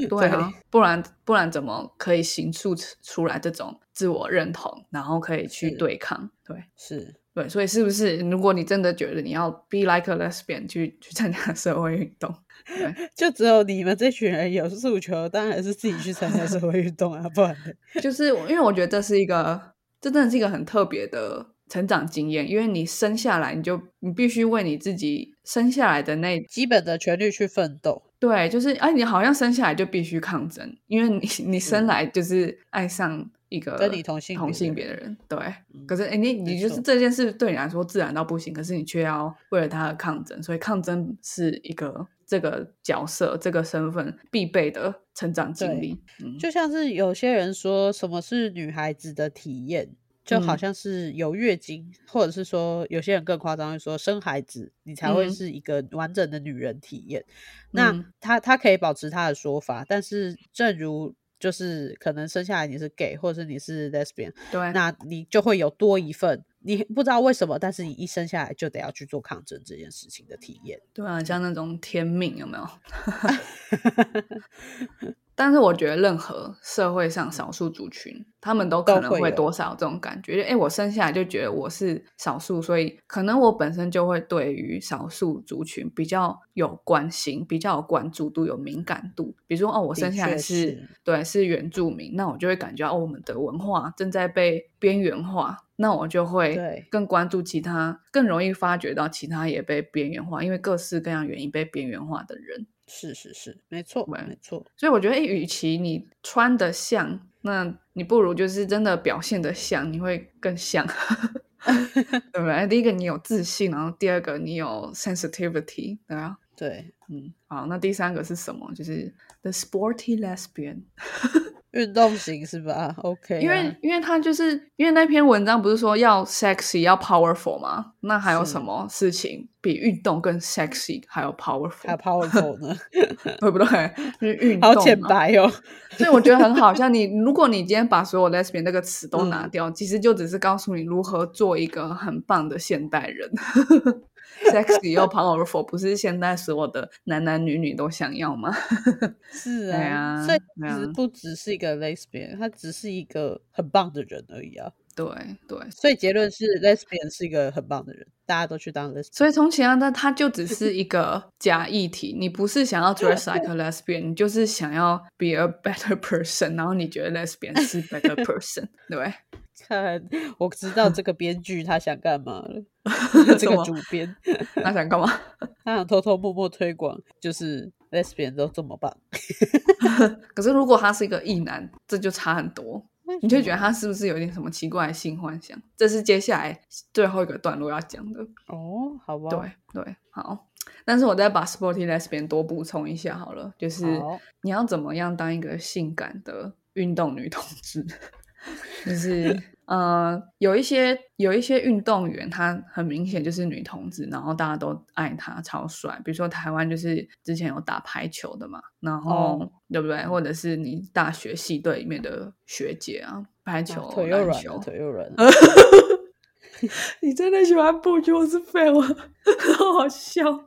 对啊，不然不然怎么可以形塑出出来这种自我认同，然后可以去对抗？对，是对，所以是不是如果你真的觉得你要 be like a lesbian 去去参加社会运动，对，就只有你们这群人有诉求，当然是自己去参加社会运动啊，不然 就是因为我觉得这是一个，这真的是一个很特别的成长经验，因为你生下来你就你必须为你自己生下来的那基本的权利去奋斗。对，就是哎，你好像生下来就必须抗争，因为你你生来就是爱上一个跟你同性同性别的人，对。嗯可是哎，你你就是这件事对你来说自然到不行，可是你却要为了他而抗争，所以抗争是一个这个角色这个身份必备的成长经历。嗯，就像是有些人说什么是女孩子的体验，就好嗯像是有月经，或者是说有些人更夸张，会说生孩子你才会嗯是一个完整的女人体验。那嗯他他可以保持他的说法，但是正如就是可能生下来你是 gay，或者是你是 lesbian，对，那你就会有多一份你不知道为什么，但是你一生下来就得要去做抗争这件事情的体验。对啊，像那种天命有没有？但是我觉得任何社会上少数族群，他们都可能会多少这种感觉。就哎，我生下来就觉得我是少数，所以可能我本身就会对于少数族群比较有关心、比较有关注度、有敏感度。比如说，哦，我生下来是是对是原住民，那我就会感觉哦，我们的文化正在被边缘化。那我就会更关注其他，更容易发觉到其他也被边缘化，因为各式各样原因被边缘化的人。是是是，没错对没错。所以我觉得，诶与其你穿的像，那你不如就是真的表现的像，你会更像 对不对？第一个你有自信，然后第二个你有 sensitivity，对啊，对，嗯，好，那第三个是什么？就是 the sporty lesbian，运动型是吧？OK，啊、因为因为他就是因为那篇文章不是说要 sexy 要 powerful 吗？那还有什么事情比运动更 sexy 还有 powerful，还有 powerful 呢，对不对？就是运 动好嘛，浅白哦。所以我觉得很好，像你，如果你今天把所有 lesbian 这个词都拿嗯掉，其实就只是告诉你如何做一个很棒的现代人，sexy 又 powerful，不是现在所有的男男女女都想要吗？是对啊，啊所以其实不只是一个 lesbian，他只是一个很棒的人而已啊。对对，所以结论是 lesbian 是一个很棒的人，大家都去当 lesbian。所以从前啊，那他就只是一个假议题，你不是想要 dress like a lesbian，你就是想要 be a better person，然后你觉得 lesbian 是 better person，对？看，我知道这个编剧他想干嘛了。这个主编他想干嘛？他想偷偷摸摸推广，就是 lesbian 都这么棒。可是如果他是一个异男，这就差很多。你就觉得他是不是有点什么奇怪的性幻想？这是接下来最后一个段落要讲的。哦，好吧，对对，好。但是我再把 sporty lesbian 多补充一下好了，就是你要怎么样当一个性感的运动女同志？就是呃，有一些有一些运动员，他很明显就是女同志，然后大家都爱他，超帅。比如说台湾就是之前有打排球的嘛，然后、哦对不对？或者是你大学系队里面的学姐啊，排球、啊腿又软腿又软了。你真的喜欢不就是废物，好好笑。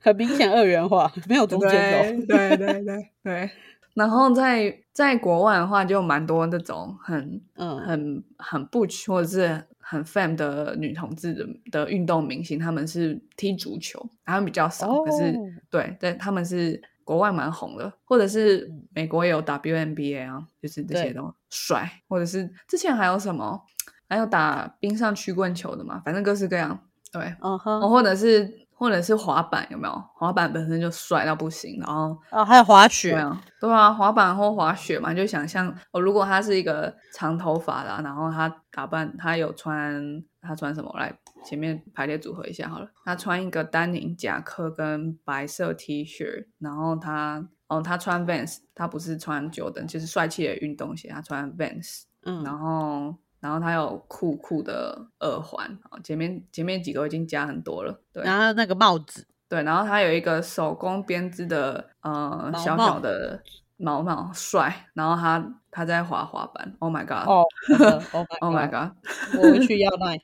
很明显二元化，没有中间对对对对。然后在在国外的话，就蛮多那种很哦。嗯，很很 butch 或者是很 fam 的女同志的的运动明星，他们是踢足球，他们比较少，可是哦。对对，他们是国外蛮红的，或者是嗯。美国也有 WNBA 啊，就是这些对。都帅，或者是之前还有什么，还有打冰上曲棍球的嘛，反正各式各样，对，嗯哦，哼，或者是或者是滑板有没有？滑板本身就帅到不行，然后哦，还有滑雪，啊，对啊，滑板或滑雪嘛，就想象哦，如果他是一个长头发的啊、然后他打扮，他有穿他穿什么？来前面排列组合一下好了。他穿一个丹宁夹克跟白色 T 恤，然后他哦，他穿 Vans，他不是穿 Jordan，就是帅气的运动鞋，他穿 Vans，嗯，然后然后他有酷酷的耳环，哦前面前面几个已经加很多了，对。然后那个帽子，对，然后他有一个手工编织的呃毛小帽小的毛毛帅，然后他他在滑滑板，Oh my god！哦、oh,，Oh my god，god，我会去要那，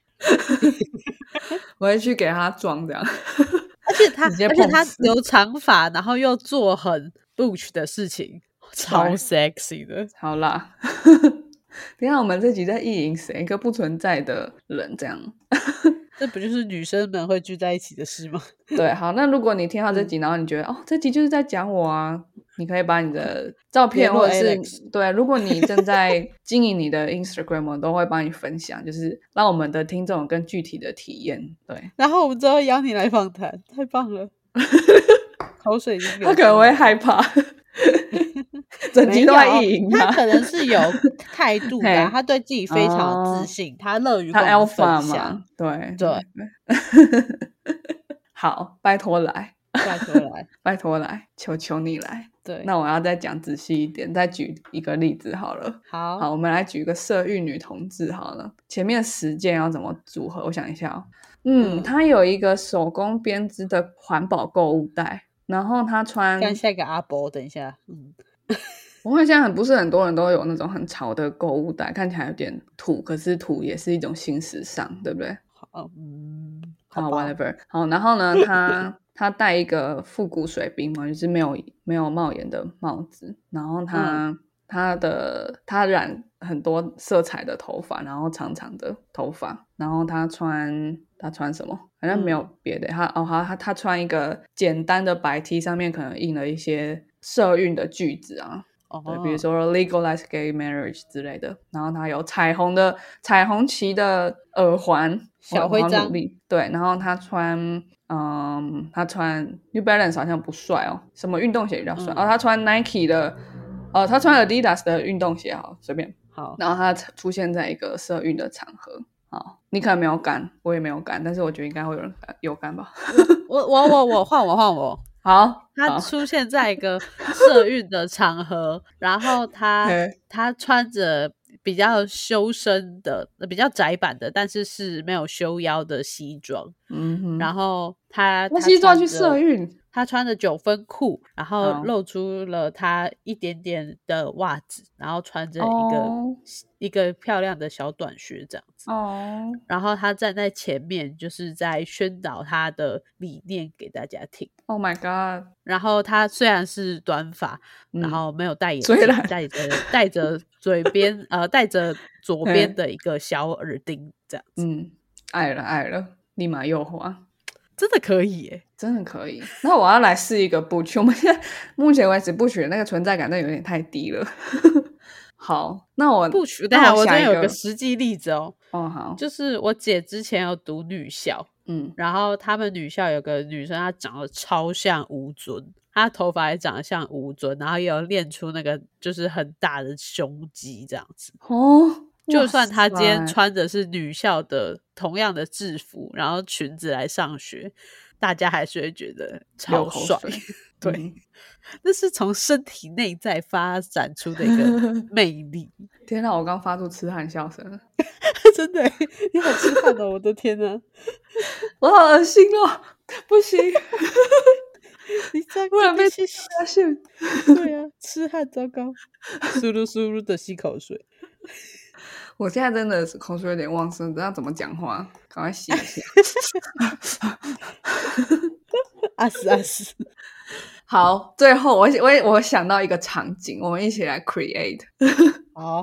我会去给他装这样，而且他，而且他留长发，然后又做很 butch 的事情，超 sexy 的。好啦，等下我们这集在意淫谁？一个不存在的人，这样。这不就是女生们会聚在一起的事吗？对，好，那如果你听到这集，然后你觉得哦，这集就是在讲我啊，你可以把你的照片或者是对，如果你正在经营你的 Instagram，我都会帮你分享，就是让我们的听众有更具体的体验。对，然后我们之后邀你来访谈，太棒了，口水他可能会害怕。整集都在意淫他，可能是有 态度的，他对自己非常自信，他乐于跟我们分享。对对，好，拜托来，拜托来，拜托来，求求你来。对，那我要再讲仔细一点，再举一个例子好了。好，好，我们来举一个色欲女同志好了。前面十件要怎么组合？我想一下哦。嗯，他有一个手工编织的环保购物袋。然后他穿，看下一个阿伯，等一下，嗯，我看现在很不是很多人都有那种很潮的购物袋，看起来有点土，可是土也是一种新时尚，对不对？好，嗯，好，whatever，好，然后呢，他 他戴一个复古水兵嘛，就是没有没有帽檐的帽子，然后他他的他染很多色彩的头发，然后长长的头发，然后他穿。他穿什么？好像没有别的。他哦，他，他他穿一个简单的白 T，上面可能印了一些社运的句子啊，对，比如说 legalize gay marriage 之类的。然后他有彩虹的彩虹旗的耳环，小徽章。对，然后他穿，嗯，他穿 New Balance 好像不帅哦，什么运动鞋比较帅？哦，他穿 Nike 的，呃，他穿 Adidas 的运动鞋，好，随便。好，然后他出现在一个社运的场合。好，你可能没有干，我也没有干，但是我觉得应该会有人有干吧。我我我我换我换我。好，他出现在一个社运的场合，然后他他穿着比较修身的、比较窄版的，但是是没有修腰的西装。嗯，然后他他西装去社运。他穿着九分裤，然后露出了他一点点的袜子，然后穿着一个一个漂亮的小短靴这样子。哦，然后他站在前面，就是在宣导他的理念给大家听。Oh my god！然后他虽然是短发，然后没有戴眼镜，戴着戴着嘴边呃戴着左边的一个小耳钉这样子。嗯，爱了爱了，立马诱惑。真的可以耶，真的可以。那我要来试一个不取，我们现在目前为止不取的那个存在感，那有点太低了。好，那我不取。等下我这有个实际例子哦。哦，好，就是我姐之前有读女校，嗯，然后他们女校有个女生，她长得超像吴尊，她头发也长得像吴尊，然后也有练出那个就是很大的胸肌这样子。哦。就算他今天穿的是女校的同样的制服，然后裙子来上学，大家还是会觉得超帅。对，那是从身体内在发展出的一个 魅力。天哪，我刚发出痴汉笑声，真的，你好痴汉哦！我的天哪，我好恶心哦！不行，你在不然被发现，对啊，痴汉糟糕，输噜输噜的吸口水。我现在真的是口水有点旺盛，不知道怎么讲话，赶快洗一下。啊死啊死！好，最后我我我想到一个场景，我们一起来 create。好，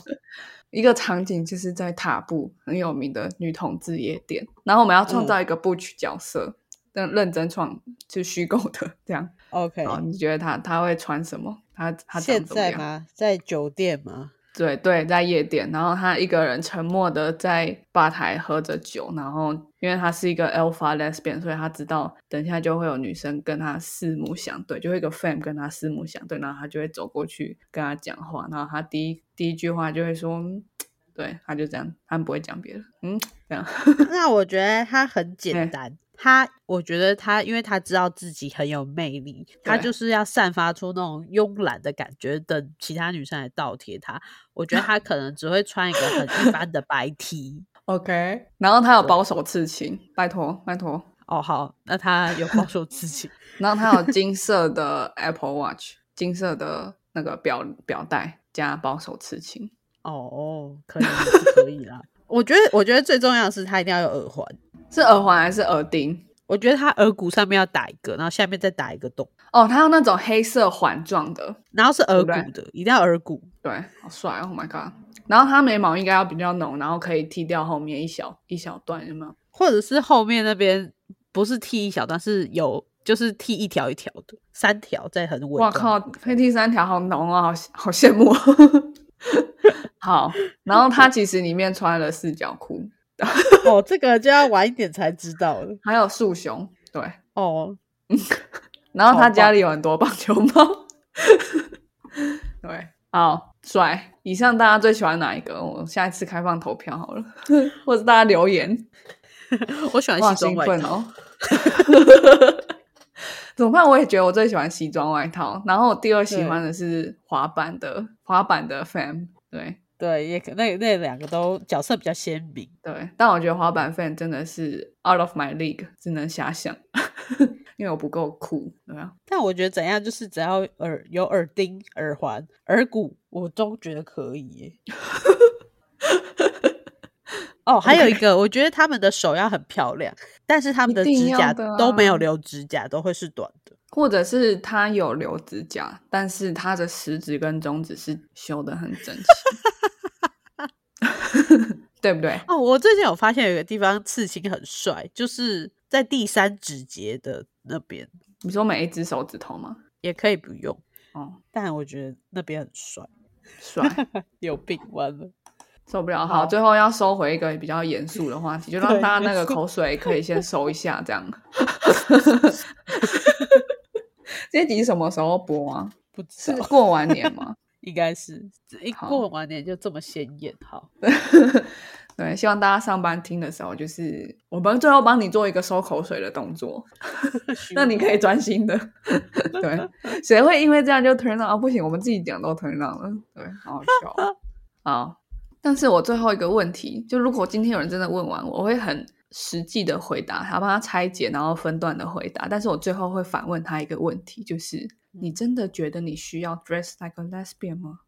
一个场景就是在塔布很有名的女同志夜店，然后我们要创造一个 butch 角色，但认真创就虚构的这样。OK，好，你觉得他他会穿什么？他他现在吗？在酒店吗？对对，在夜店，然后他一个人沉默的在吧台喝着酒，然后因为他是一个 alpha lesbian，所以他知道等一下就会有女生跟他四目相对，就会一个 fan 跟他四目相对，然后他就会走过去跟他讲话，然后他第一第一句话就会说，对，他就这样，他们不会讲别的，嗯，这样。那我觉得他很简 单。他，我觉得他，因为他知道自己很有魅力，他就是要散发出那种慵懒的感觉，等其他女生来倒贴他。我觉得他 可能只会穿一个很一般的白 T。OK，然后他有保守刺青，拜托拜托。哦，好，那他有保守刺青，然后他有金 色的 Apple Watch，金色的那个表表带加保守刺青。哦，可以是可以啦。我觉得，我觉得最重要的是他一定要有耳环。是耳环还是耳钉？我觉得他耳骨上面要打一个，然后下面再打一个洞。哦，他要那种黑色环状的，然后是耳骨的，一定要耳骨。对，好帅！Oh my god！然后他眉毛应该要比较浓，然后可以剃掉后面一小一小段，有没有？或者是后面那边不是剃一小段，是有就是剃一条一条的，三条在很稳。哇靠，可以剃三条，好浓啊，好好羡慕。好，然后他其实里面穿了四角裤。哦，这个就要晚一点才知道了。还有树熊，对，哦，然后他家里有很多棒球帽，对，好帅。以上大家最喜欢哪一个？我下一次开放投票好了，或者大家留言。我喜欢西装外套哦。怎么办？我也觉得我最喜欢西装外套，然后我第二喜欢的是滑板的滑板的 fan，对。对，也可那那两个都角色比较鲜明。对，但我觉得滑板 fan 真的是 out of my league，只能遐想，因为我不够酷，对啊。但我觉得怎样，就是只要耳有耳钉、耳环、耳骨，我都觉得可以。哦，还有一个，我觉得他们的手要很漂亮，但是他们的指甲都没有留指甲，都会是短的。或者是他有留指甲，但是他的食指跟中指是修的很整齐。对不对？哦，我最近有发现有一个地方刺青很帅，就是在第三指节的那边。你说每一只手指头吗？也可以不用哦，但我觉得那边很帅，帅 有病，完了受不了。好，最后要收回一个比较严肃的话题，就让大家那个口水可以先收一下，这样。这集什么时候播啊？不知道，过完年吗？应该是一过完年就这么鲜艳，好。对，希望大家上班听的时候，就是我们最后帮你做一个收口水的动作，那你可以专心的。对，谁会因为这样就 turn on 啊？不行，我们自己讲都 turn on 了。对，好好笑。好，但是我最后一个问题，就如果今天有人真的问完，我会很实际的回答，还要帮他拆解，然后分段的回答。但是我最后会反问他一个问题，就是。你真的觉得你需要 dress like a lesbian 吗？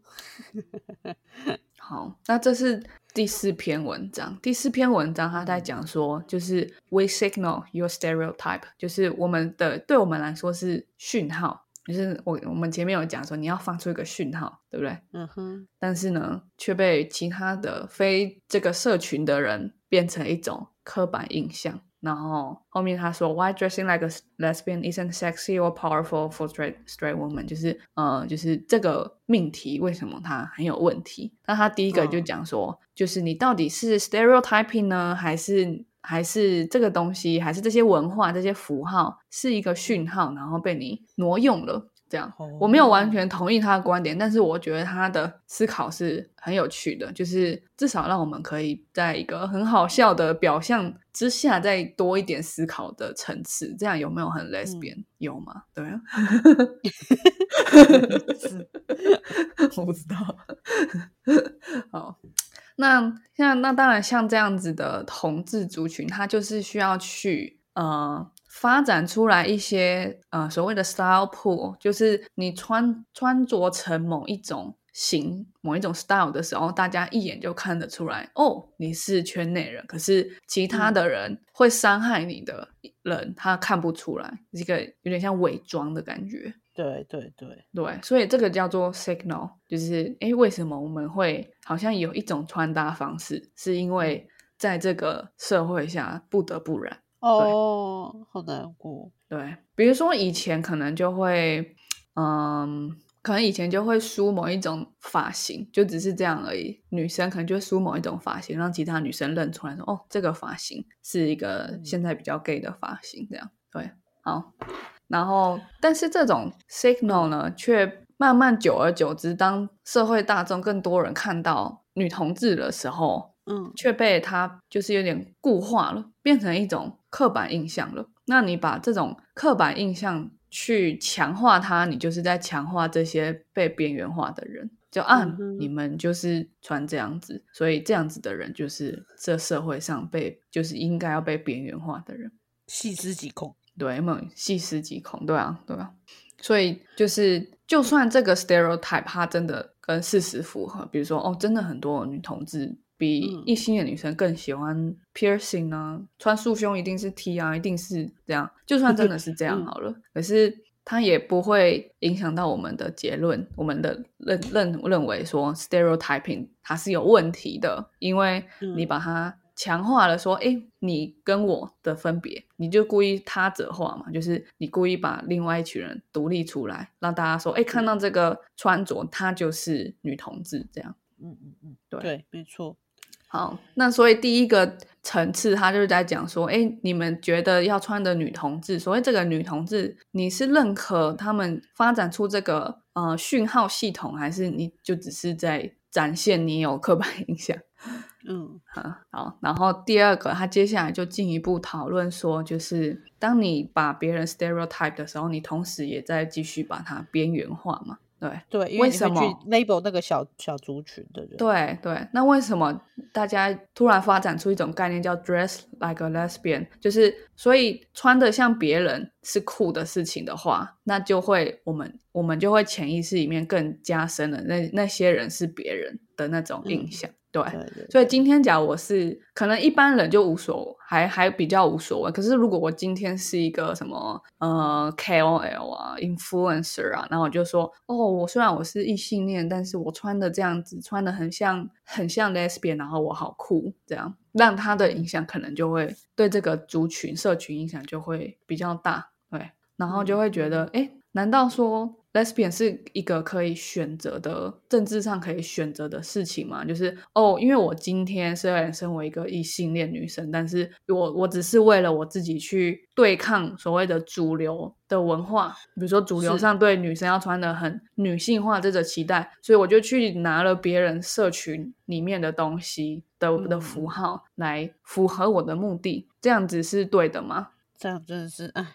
好，那这是第四篇文章。第四篇文章他在讲说，就是 we signal your stereotype，就是我们的对我们来说是讯号，就是我我们前面有讲说你要放出一个讯号，对不对？嗯哼。但是呢，却被其他的非这个社群的人变成一种刻板印象。然后后面他说，Why dressing like a lesbian isn't sexy or powerful for straight straight woman？就是呃，就是这个命题为什么它很有问题？那他第一个就讲说，就是你到底是 stereotyping 呢，还是还是这个东西，还是这些文化、这些符号是一个讯号，然后被你挪用了？这样，我没有完全同意他的观点，但是我觉得他的思考是很有趣的，就是至少让我们可以在一个很好笑的表象之下，再多一点思考的层次。这样有没有很 lesbian？有吗？对啊 我不知道。好，那像那当然像这样子的同志族群，他就是需要去呃。发展出来一些呃所谓的 style pool，就是你穿穿着成某一种型、某一种 style 的时候，大家一眼就看得出来，哦，你是圈内人。可是其他的人会伤害你的人，他看不出来，一个有点像伪装的感觉。对对对对，所以这个叫做 signal，就是诶，为什么我们会好像有一种穿搭方式，是因为在这个社会下不得不然。哦，好难过。对，比如说以前可能就会，嗯，可能以前就会梳某一种发型，就只是这样而已。女生可能就梳某一种发型，让其他女生认出来，说哦，这个发型是一个现在比较 gay 的发型，这样。对，好。然后，但是这种 signal 呢，却慢慢久而久之，当社会大众更多人看到女同志的时候。嗯，却被他就是有点固化了，变成一种刻板印象了。那你把这种刻板印象去强化它，你就是在强化这些被边缘化的人。就按你们就是穿这样子，所以这样子的人就是这社会上被就是应该要被边缘化的人。细思极恐，对吗？细思极恐，对啊，对啊。所以就是，就算这个 stereotype 它真的跟事实符合，比如说哦，真的很多女同志。比异性的女生更喜欢 piercing 啊，穿束胸一定是 T 啊，一定是这样。就算真的是这样 好了，可是它也不会影响到我们的结论，我们的认认认为说 stereotyping 它是有问题的，因为你把它强化了，说，哎，你跟我的分别，你就故意他者化嘛，就是你故意把另外一群人独立出来，让大家说，哎，看到这个穿着，她就是女同志，这样，嗯嗯嗯，对，没错。好，那所以第一个层次，他就是在讲说，哎，你们觉得要穿的女同志，所谓这个女同志，你是认可他们发展出这个呃讯号系统，还是你就只是在展现你有刻板印象？嗯，好，然后第二个，他接下来就进一步讨论说，就是当你把别人 stereotype 的时候，你同时也在继续把它边缘化嘛？对对，为什么 label 那个小小族群的人？对对，那为什么大家突然发展出一种概念叫 dress like a lesbian？就是所以穿的像别人是酷的事情的话，那就会我们我们就会潜意识里面更加深了那那些人是别人的那种印象。对，所以今天假如我是可能一般人就无所还还比较无所谓，可是如果我今天是一个什么呃 KOL 啊 influencer 啊，然后我就说哦，我虽然我是异性恋，但是我穿的这样子穿的很像很像 lesbian，然后我好酷，这样让他的影响可能就会对这个族群社群影响就会比较大，对，然后就会觉得哎，难道说？Lesbian 是一个可以选择的政治上可以选择的事情嘛？就是哦，因为我今天虽然身为一个异性恋女生，但是我我只是为了我自己去对抗所谓的主流的文化，比如说主流上对女生要穿的很女性化这个期待，所以我就去拿了别人社群里面的东西的的符号来符合我的目的，这样子是对的吗？这样真的是哎。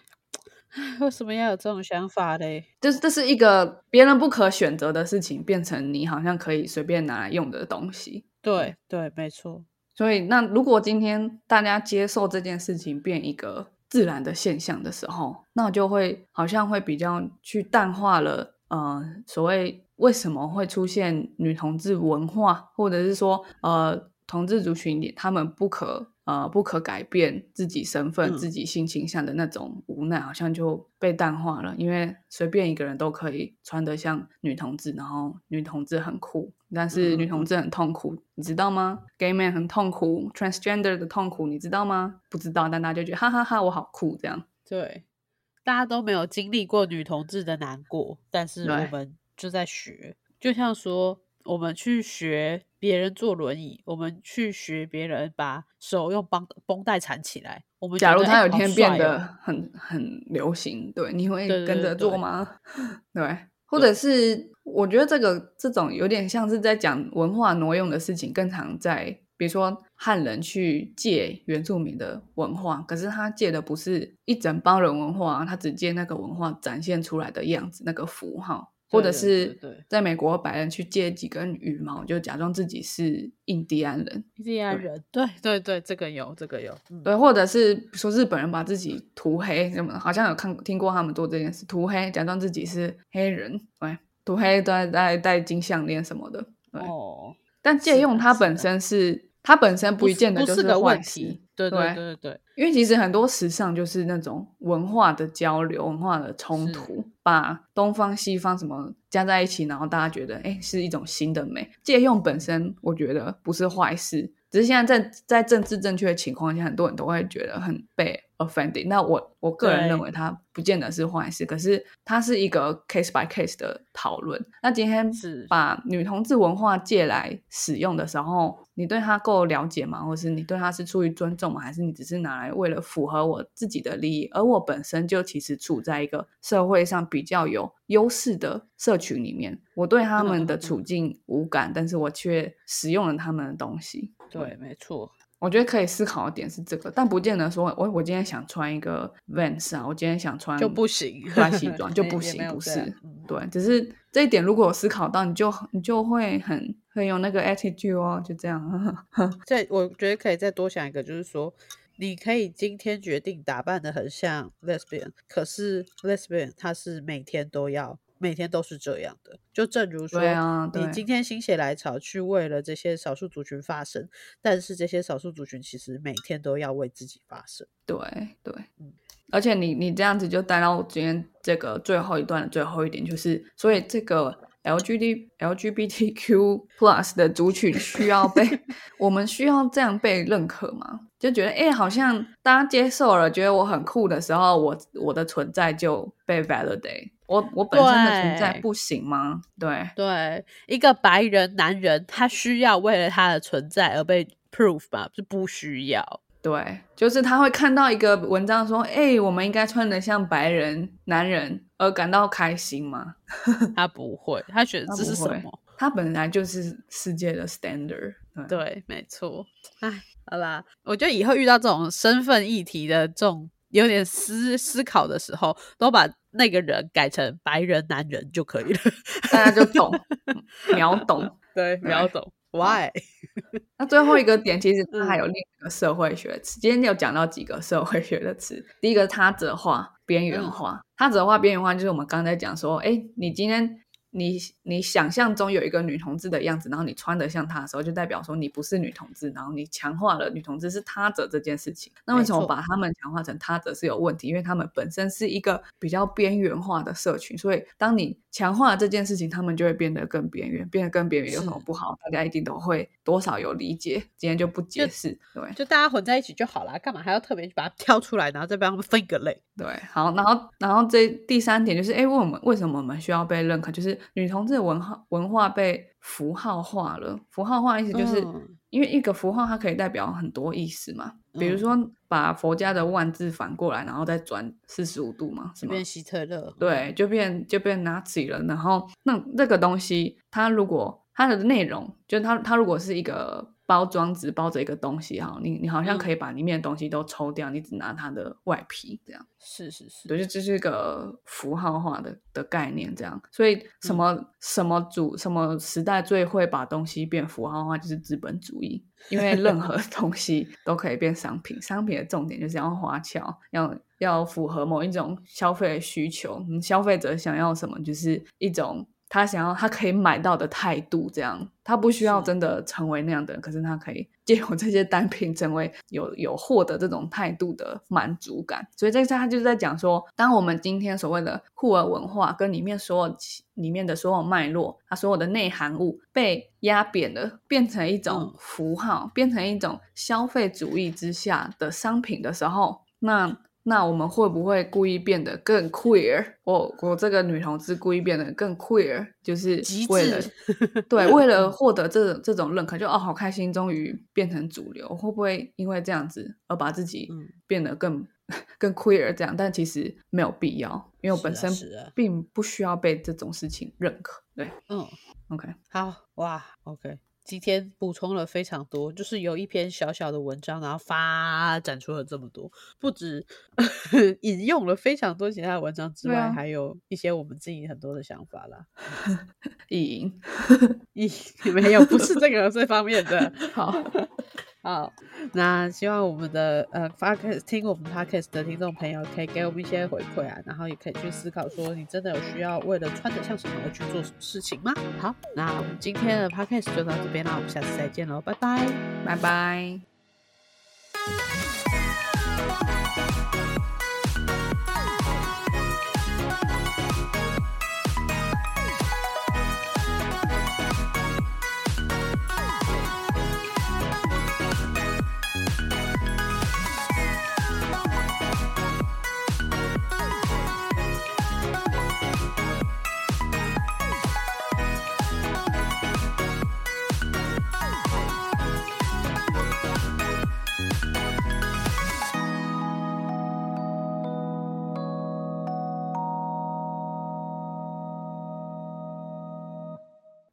为什么要有这种想法嘞？就是这是一个别人不可选择的事情，变成你好像可以随便拿来用的东西。对对，没错。所以，那如果今天大家接受这件事情变一个自然的现象的时候，那就会好像会比较去淡化了。呃，所谓为什么会出现女同志文化，或者是说呃同志族群里他们不可。呃，不可改变自己身份、自己性倾向的那种无奈，好像就被淡化了。因为随便一个人都可以穿得像女同志，然后女同志很酷，但是女同志很痛苦，你知道吗？Gay man 很痛苦，transgender 的痛苦，你知道吗？不知道，但大家就觉得哈哈哈，我好酷这样。对，大家都没有经历过女同志的难过，但是我们就在学，就像说。我们去学别人坐轮椅，我们去学别人把手用绷绷带缠起来。我们假如他有一天变得很很流行，对，你会跟着做吗？对，或者是我觉得这个这种有点像是在讲文化挪用的事情，更常在比如说汉人去借原住民的文化，可是他借的不是一整帮人文化，他只借那个文化展现出来的样子，那个符号。或者是在美国，白人去借几根羽毛，就假装自己是印第安人。印第安人，对对对，这个有，这个有。对，或者是说日本人把自己涂黑，什么好像有看听过他们做这件事，涂黑，假装自己是黑人，对，涂黑戴戴戴金项链什么的。哦，但借用它本身是。它本身不见得就是个问题，对对对对，因为其实很多时尚就是那种文化的交流、文化的冲突，把东方西方什么加在一起，然后大家觉得哎是一种新的美。借用本身我觉得不是坏事，只是现在在在政治正确的情况下，很多人都会觉得很被。offending，那我我个人认为它不见得是坏事，可是它是一个 case by case 的讨论。那今天是把女同志文化借来使用的时候，你对他够了解吗？或是你对他是出于尊重吗？还是你只是拿来为了符合我自己的利益？而我本身就其实处在一个社会上比较有优势的社群里面，我对他们的处境无感，但是我却使用了他们的东西。对，没错。我觉得可以思考的点是这个，但不见得说，我我今天想穿一个 Vans 啊，我今天想穿就不行，穿西装 就不行，不是，对，只是这一点如果思考到，你就你就会很很有那个 attitude 哦，就这样。再我觉得可以再多想一个，就是说，你可以今天决定打扮的很像 Lesbian，可是 Lesbian 它是每天都要。每天都是这样的，就正如说，你今天心血来潮去为了这些少数族群发声，但是这些少数族群其实每天都要为自己发声。对对，嗯。而且你你这样子就带到今天这个最后一段的最后一点，就是所以这个 L G D L G B T Q Plus 的族群需要被 我们需要这样被认可吗？就觉得哎，好像大家接受了，觉得我很酷的时候，我我的存在就被 validate。我我本身的存在不行吗？对对，一个白人男人，他需要为了他的存在而被 proof 吗？是不需要。对，就是他会看到一个文章说，哎，我们应该穿的像白人男人而感到开心吗？他不会，他觉得这是什么？他本来就是世界的 standard。对，没错。哎，好啦，我觉得以后遇到这种身份议题的这种有点思思考的时候，都把那个人改成白人男人就可以了，大家就懂，秒懂，对，秒懂。Why？那最后一个点，其实 它还有另一个社会学词。今天有讲到几个社会学的词。第一个，他者化、边缘化。他者化、边缘化，就是我们刚才讲说，哎，你今天。你你想象中有一个女同志的样子，然后你穿的像她的时候，就代表说你不是女同志，然后你强化了女同志是他者这件事情。那为什么把他们强化成他者是有问题？因为他们本身是一个比较边缘化的社群，所以当你强化这件事情，他们就会变得更边缘，变得更边缘有什么不好？大家一定都会多少有理解。今天就不解释，对，就大家混在一起就好了，干嘛还要特别去把它挑出来，然后再帮他们分一个类？对，好，然后然后这第三点就是，哎，问我们为什么我们需要被认可？就是女同志的文化文化被符号化了。符号化意思就是因为一个符号它可以代表很多意思嘛。比如说把佛家的万字反过来，然后再转四十五度嘛，就变希特勒。对，就变就变 Nazi 了。然后那这个东西，它如果它的内容，就它它如果是一个。包装纸包着一个东西哈，你你好像可以把里面的东西都抽掉，你只拿它的外皮这样。是是是，对，就这是一个符号化的的概念这样。所以什么什么主什么时代最会把东西变符号化，就是资本主义。因为任何 东西都可以变商品，商品的重点就是要花俏，要要符合某一种消费需求。嗯，消费者想要什么，就是一种。他想要他可以买到的态度，这样他不需要真的成为那样的人，可是他可以 借由这些单品成为有有获得这种态度的满足感。所以这他就是在讲说，当我们今天所谓的酷儿文化跟里面所有里面的所有脉络，它所有的内涵物被压扁了，变成一种符号，变成一种消费主义之下的商品的时候，那。那我们会不会故意变得更 queer？我我这个女同志故意变得更 queer，就是为了 对，为了获得这这种认可，就哦好开心，终于变成主流。会不会因为这样子而把自己变得更更 queer？这样，但其实没有必要，因为我本身并不需要被这种事情认可。对，嗯，OK，好哇，OK。今天补充了非常多，就是有一篇小小的文章，然后发展出了这么多，不止 引用了非常多其他的文章之外，还有一些我们自己很多的想法啦。意淫，意没有，不是这个这方面的。好。好，那希望我们的呃发听我们 podcast 的听众朋友可以给我们一些回馈啊，然后也可以去思考说，你真的有需要为了穿的像什么而去做什么事情吗？好，那我们今天的 podcast 就到这边啦，我们下次再见喽，拜拜，拜拜。